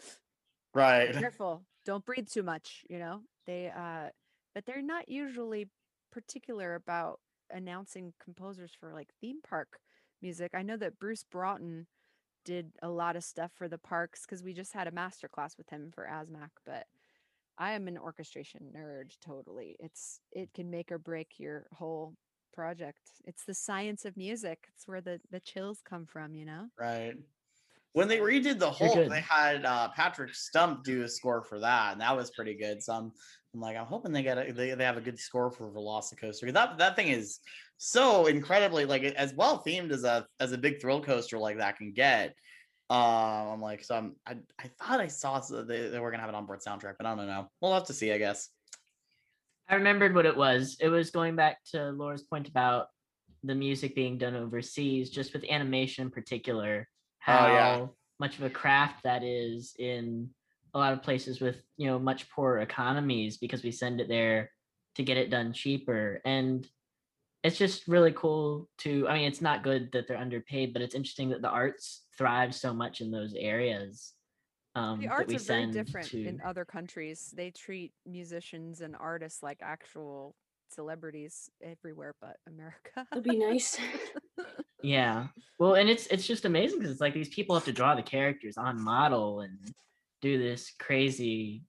right. <laughs> careful, don't breathe too much, you know? They uh but they're not usually particular about announcing composers for like theme park music. I know that Bruce Broughton did a lot of stuff for the parks because we just had a master class with him for ASMAC, but I am an orchestration nerd totally. It's it can make or break your whole project. It's the science of music. It's where the the chills come from, you know? Right. When they redid the You're Hulk, they had uh, Patrick Stump do a score for that, and that was pretty good. So I'm, I'm like, I'm hoping they get a, they, they have a good score for Velocicoaster. That that thing is so incredibly like as well themed as a as a big thrill coaster like that can get. Um, I'm like, so I'm, I I thought I saw so they, they were gonna have an onboard soundtrack, but I don't know. We'll have to see, I guess. I remembered what it was. It was going back to Laura's point about the music being done overseas, just with animation in particular, how Oh, yeah. much of a craft that is in a lot of places with you know much poorer economies because we send it there to get it done cheaper. And it's just really cool to I mean, it's not good that they're underpaid, but it's interesting that the arts thrive so much in those areas. Um, the that arts we are very different to in other countries. They treat musicians and artists like actual celebrities everywhere but America. That'd be nice. <laughs> Yeah. Well, and it's it's just amazing because it's like these people have to draw the characters on model and do this crazy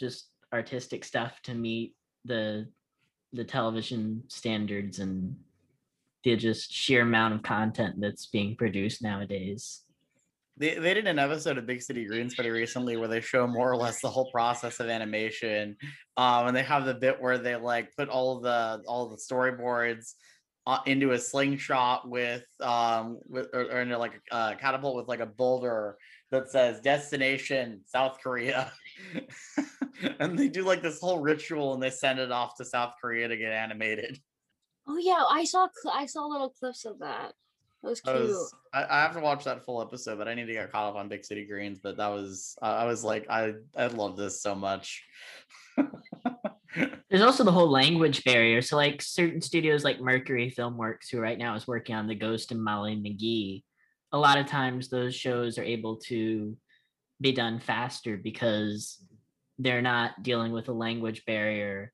just artistic stuff to meet the the television standards and the just sheer amount of content that's being produced nowadays. They, they did an episode of Big City Greens pretty recently where they show more or less the whole process of animation. Um, and they have the bit where they like put all the all the storyboards uh, into a slingshot with um with or, or into like a uh, catapult with like a boulder that says destination South Korea. <laughs> and they do like this whole ritual and they send it off to South Korea to get animated. Oh yeah, I saw cl- I saw little clips of that. That was I, cute. was, I, I have to watch that full episode, but I need to get caught up on Big City Greens. But that was I I was like I I love this so much. <laughs> There's also the whole language barrier. So, like certain studios like Mercury Filmworks, who right now is working on The Ghost and Molly McGee, a lot of times those shows are able to be done faster because they're not dealing with a language barrier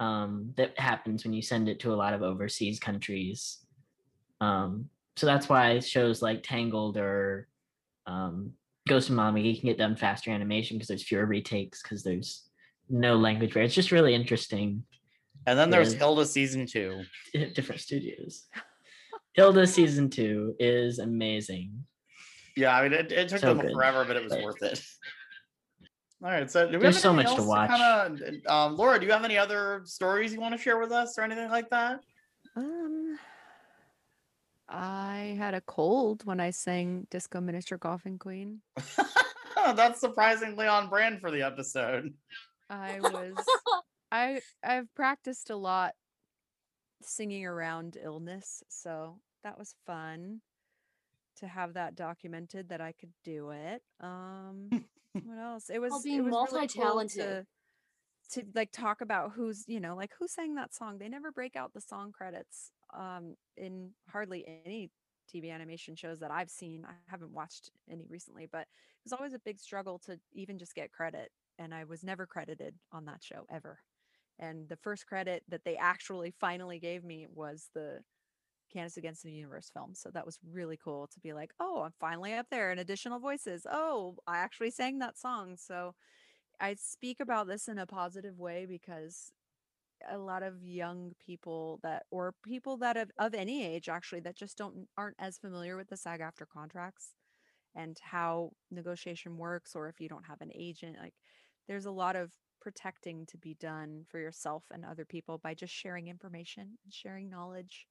um, that happens when you send it to a lot of overseas countries. Um, so that's why shows like Tangled or um, Ghost and Molly McGee can get done faster animation because there's fewer retakes because there's no language barrier. It's just really interesting. And then there's. Hilda season two. <laughs> different studios. Hilda season two is amazing. Yeah, I mean it, it took So them good. forever, but it was But- worth it. <laughs> All right, so do we There's have so much to else watch. Kinda, um, Laura, do you have any other stories you want to share with us or anything like that? Um, I had a cold when I sang Disco Minister Golfing Queen. <laughs> That's surprisingly on brand for the episode. I was <laughs> I I've practiced a lot singing around illness, so that was fun to have that documented that I could do it. Um <laughs> what else? It was it being was really cool multi-talented. to, to like talk about who's, you know, like who sang that song. They never break out the song credits um in hardly any TV animation shows that I've seen. I haven't watched any recently, but it was always a big struggle to even just get credit and I was never credited on that show ever. And the first credit that they actually finally gave me was the Candace Against the Universe film. So that was really cool to be like, oh, I'm finally up there and additional voices. Oh, I actually sang that song. So I speak about this in a positive way because a lot of young people that or people that have of any age actually that just don't aren't as familiar with the SAG-AFTRA contracts and how negotiation works or if you don't have an agent like there's a lot of protecting to be done for yourself and other people by just sharing information and sharing knowledge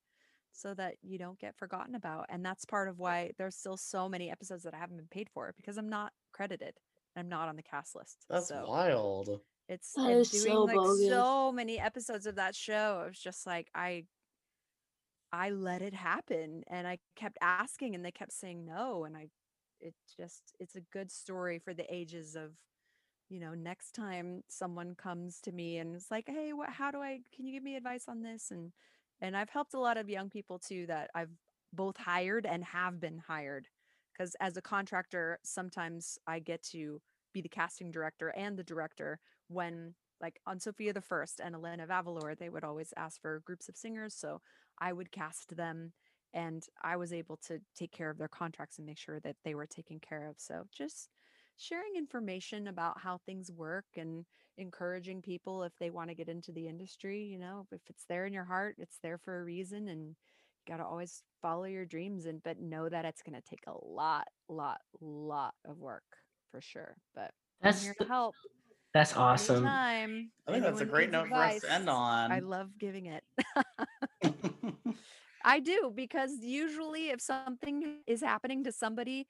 so that you don't get forgotten about and that's part of why there's still so many episodes that I haven't been paid for because I'm not credited I'm not on the cast list That's so wild. it's That doing so like bogus. so many episodes of that show. It was just like I I let it happen and I kept asking and they kept saying no and I it just it's a good story for the ages of you know next time someone comes to me and it's like hey what how do I can you give me advice on this and and I've helped a lot of young people too that I've both hired and have been hired because as a contractor sometimes I get to be the casting director and the director when like on Sofia the First and Elena of Avalor, they would always ask for groups of singers. So I would cast them and I was able to take care of their contracts and make sure that they were taken care of. So just sharing information about how things work and encouraging people if they want to get into the industry, you know, if it's there in your heart, it's there for a reason and you got to always follow your dreams and but know that it's going to take a lot lot lot of work for sure. But I'm That's here the- to help. That's awesome. Anytime. I think that's a great needs note for us to end on I love giving it. <laughs> I do because usually if something is happening to somebody,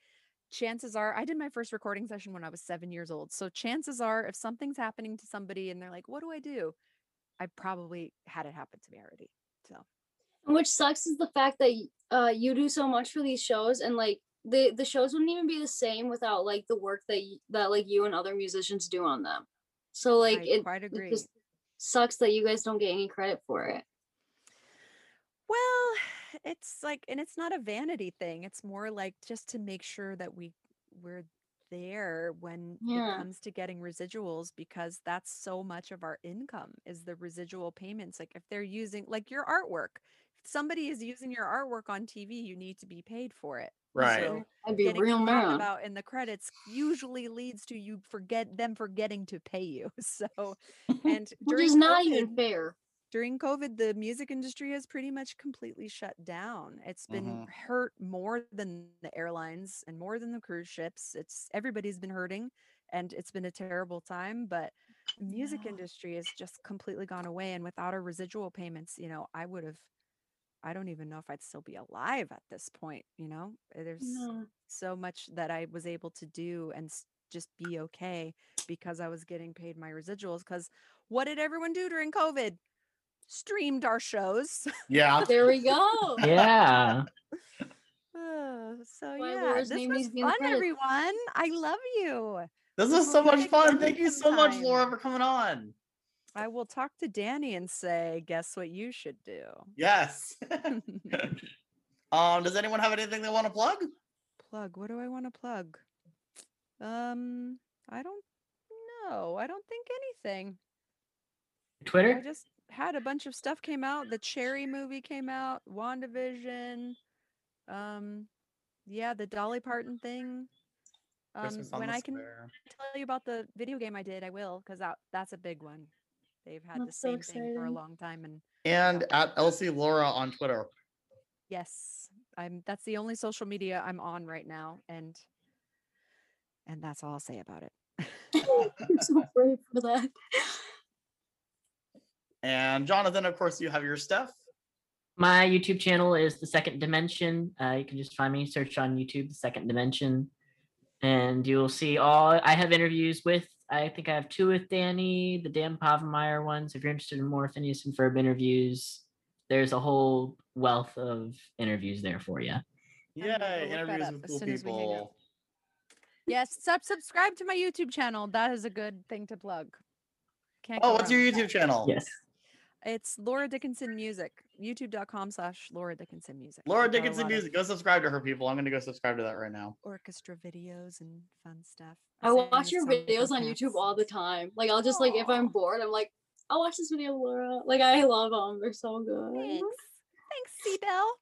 chances are I did my first recording session when I was 7 years old. So chances are if something's happening to somebody and they're like, "What do I do?" I probably had it happen to me already. So Which sucks is the fact that uh you do so much for these shows and like the the shows wouldn't even be the same without like the work that y- that like you and other musicians do on them. So like I it, quite it just sucks that you guys don't get any credit for it. Well, it's like, and it's not a vanity thing. It's more like just to make sure that we we're there when Yeah. it comes to getting residuals because that's so much of our income is the residual payments. Like if they're using like your artwork, if somebody is using your artwork on TV, you need to be paid for it. Right. So I'd be real mad. about in the credits usually leads to you forget them forgetting to pay you. <laughs> So <laughs> and Which is not even fair. During COVID, the music industry has pretty much completely shut down. It's been Mhm. hurt more than the airlines and more than the cruise ships. It's everybody's been hurting and it's been a terrible time, but the music Yeah. industry has just completely gone away. And without our residual payments, you know, I would have, I don't even know if I'd still be alive at this point. You know, Uh, there's No. so much that I was able to do and just be okay because I was getting paid my residuals. Because what did everyone do during COVID? Streamed our shows. Yeah. <laughs> There we go. Yeah. So Why yeah, Laura's this name was needs to be in the fun, credits. everyone. I love you. This This was so much fun. fun Thank you so much. Laura, for coming on. I will talk to Danny and say, guess what you should do. Yes. <laughs> <laughs> um, does anyone have anything they want to plug? plug. What do I want to plug? Um, I don't know. I don't think anything. I Twitter? just had a bunch of stuff came out. The Cherry movie came out. WandaVision. Um, yeah, the Dolly Parton thing. Um, when the I can Square. tell you about the video game I did, I will, because that that's a big one. They've had That's the same thing for a long time, and And at Elsie Laura on Twitter. yes, I'm. That's the only social media I'm on right now, and and that's all I'll say about it. I'm so <laughs> brave for that. And Jonathan, of course, you have your stuff. My YouTube channel is The Second Dimension. Uh, you can just find me, search on YouTube, The Second Dimension, and you'll see all. I have interviews with. I think I have two with Danny, the Dan Povenmire ones. If you're interested in more Phineas and Ferb interviews, there's a whole wealth of interviews there for you. Yay, gonna go look that interviews with cool soon as we hang up. people. Yes, sub subscribe to my YouTube channel. That is a good thing to plug. Can't Oh, what's wrong your with that. YouTube channel? Yes. It's Laura Dickinson Music. YouTube.com slash Laura Dickinson Music. Laura I've got a Dickinson Music. Go subscribe to her, people. I'm going to go subscribe to that right now. Orchestra videos and fun stuff. I sang watch your some of videos on YouTube all the time. Like I'll just like if I'm bored, I'm like, I'll watch this video, Laura. Like I love them. They're so good. Thanks. Thanks, C-Bell.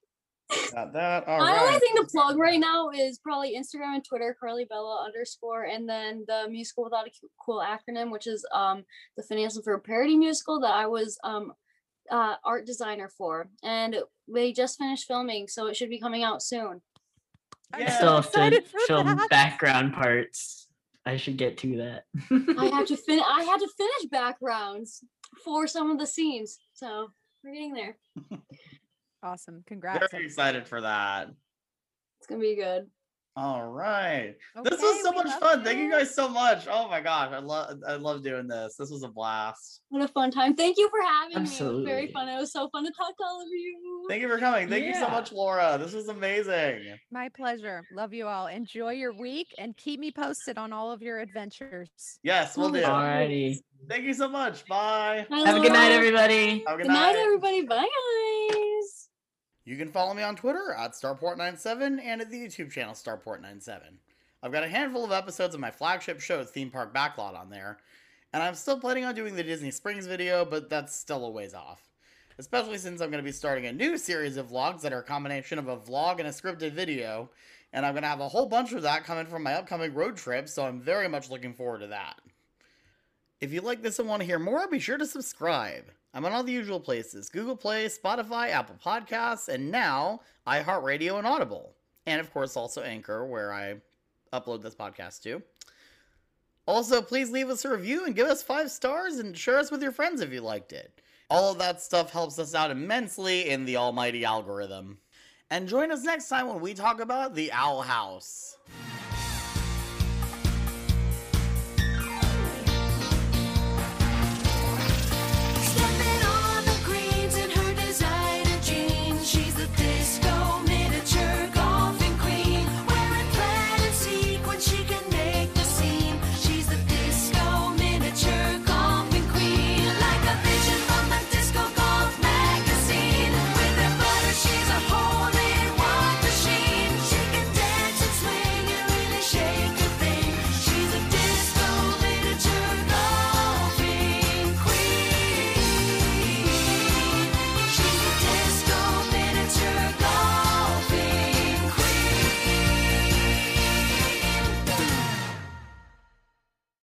Got that. All My only thing to plug right now is probably Instagram and Twitter, Carly Bella underscore, and then the musical without a cool acronym, which is um the Phineas and Ferb parody musical that I was um uh art designer for, and they just finished filming, so it should be coming out soon. I'm Still have to excited film that. background parts. I should get to that. I have to <laughs> fin. I had to finish backgrounds for some of the scenes, so we're getting there. <laughs> Awesome. Congrats. Very excited for that. It's gonna be good. All right. this was so much love fun. Thank you you. guys so much. Oh my gosh. I love I love doing this. This was a blast. What a fun time! Thank you for having me. It was Absolutely. very fun. It was so fun to talk to all of you. Thank you for coming. Thank you so much, Laura. This was amazing. My pleasure. Love you all. Enjoy your week and keep me posted on all of your adventures. Yes, we'll do. Alrighty. Thank you so much. Bye. Bye, Have a good night, everybody. Have a Good night, everybody. Bye, guys. You can follow me on Twitter at Starport97 and at the YouTube channel Starport97. I've got a handful of episodes of my flagship show, Theme Park Backlot, on there, and I'm still planning on doing the Disney Springs video, but that's still a ways off. Especially since I'm going to be starting a new series of vlogs that are a combination of a vlog and a scripted video, and I'm going to have a whole bunch of that coming from my upcoming road trip, so I'm very much looking forward to that. If you like this and want to hear more, be sure to subscribe. I'm on all the usual places Google Play, Spotify, Apple Podcasts, and now iHeartRadio and Audible. And of course, also Anchor, where I upload this podcast to. Also, please leave us a review and give us five stars and share us with your friends if you liked it. All of that stuff helps us out immensely in the almighty algorithm. And join us next time when we talk about the Owl House.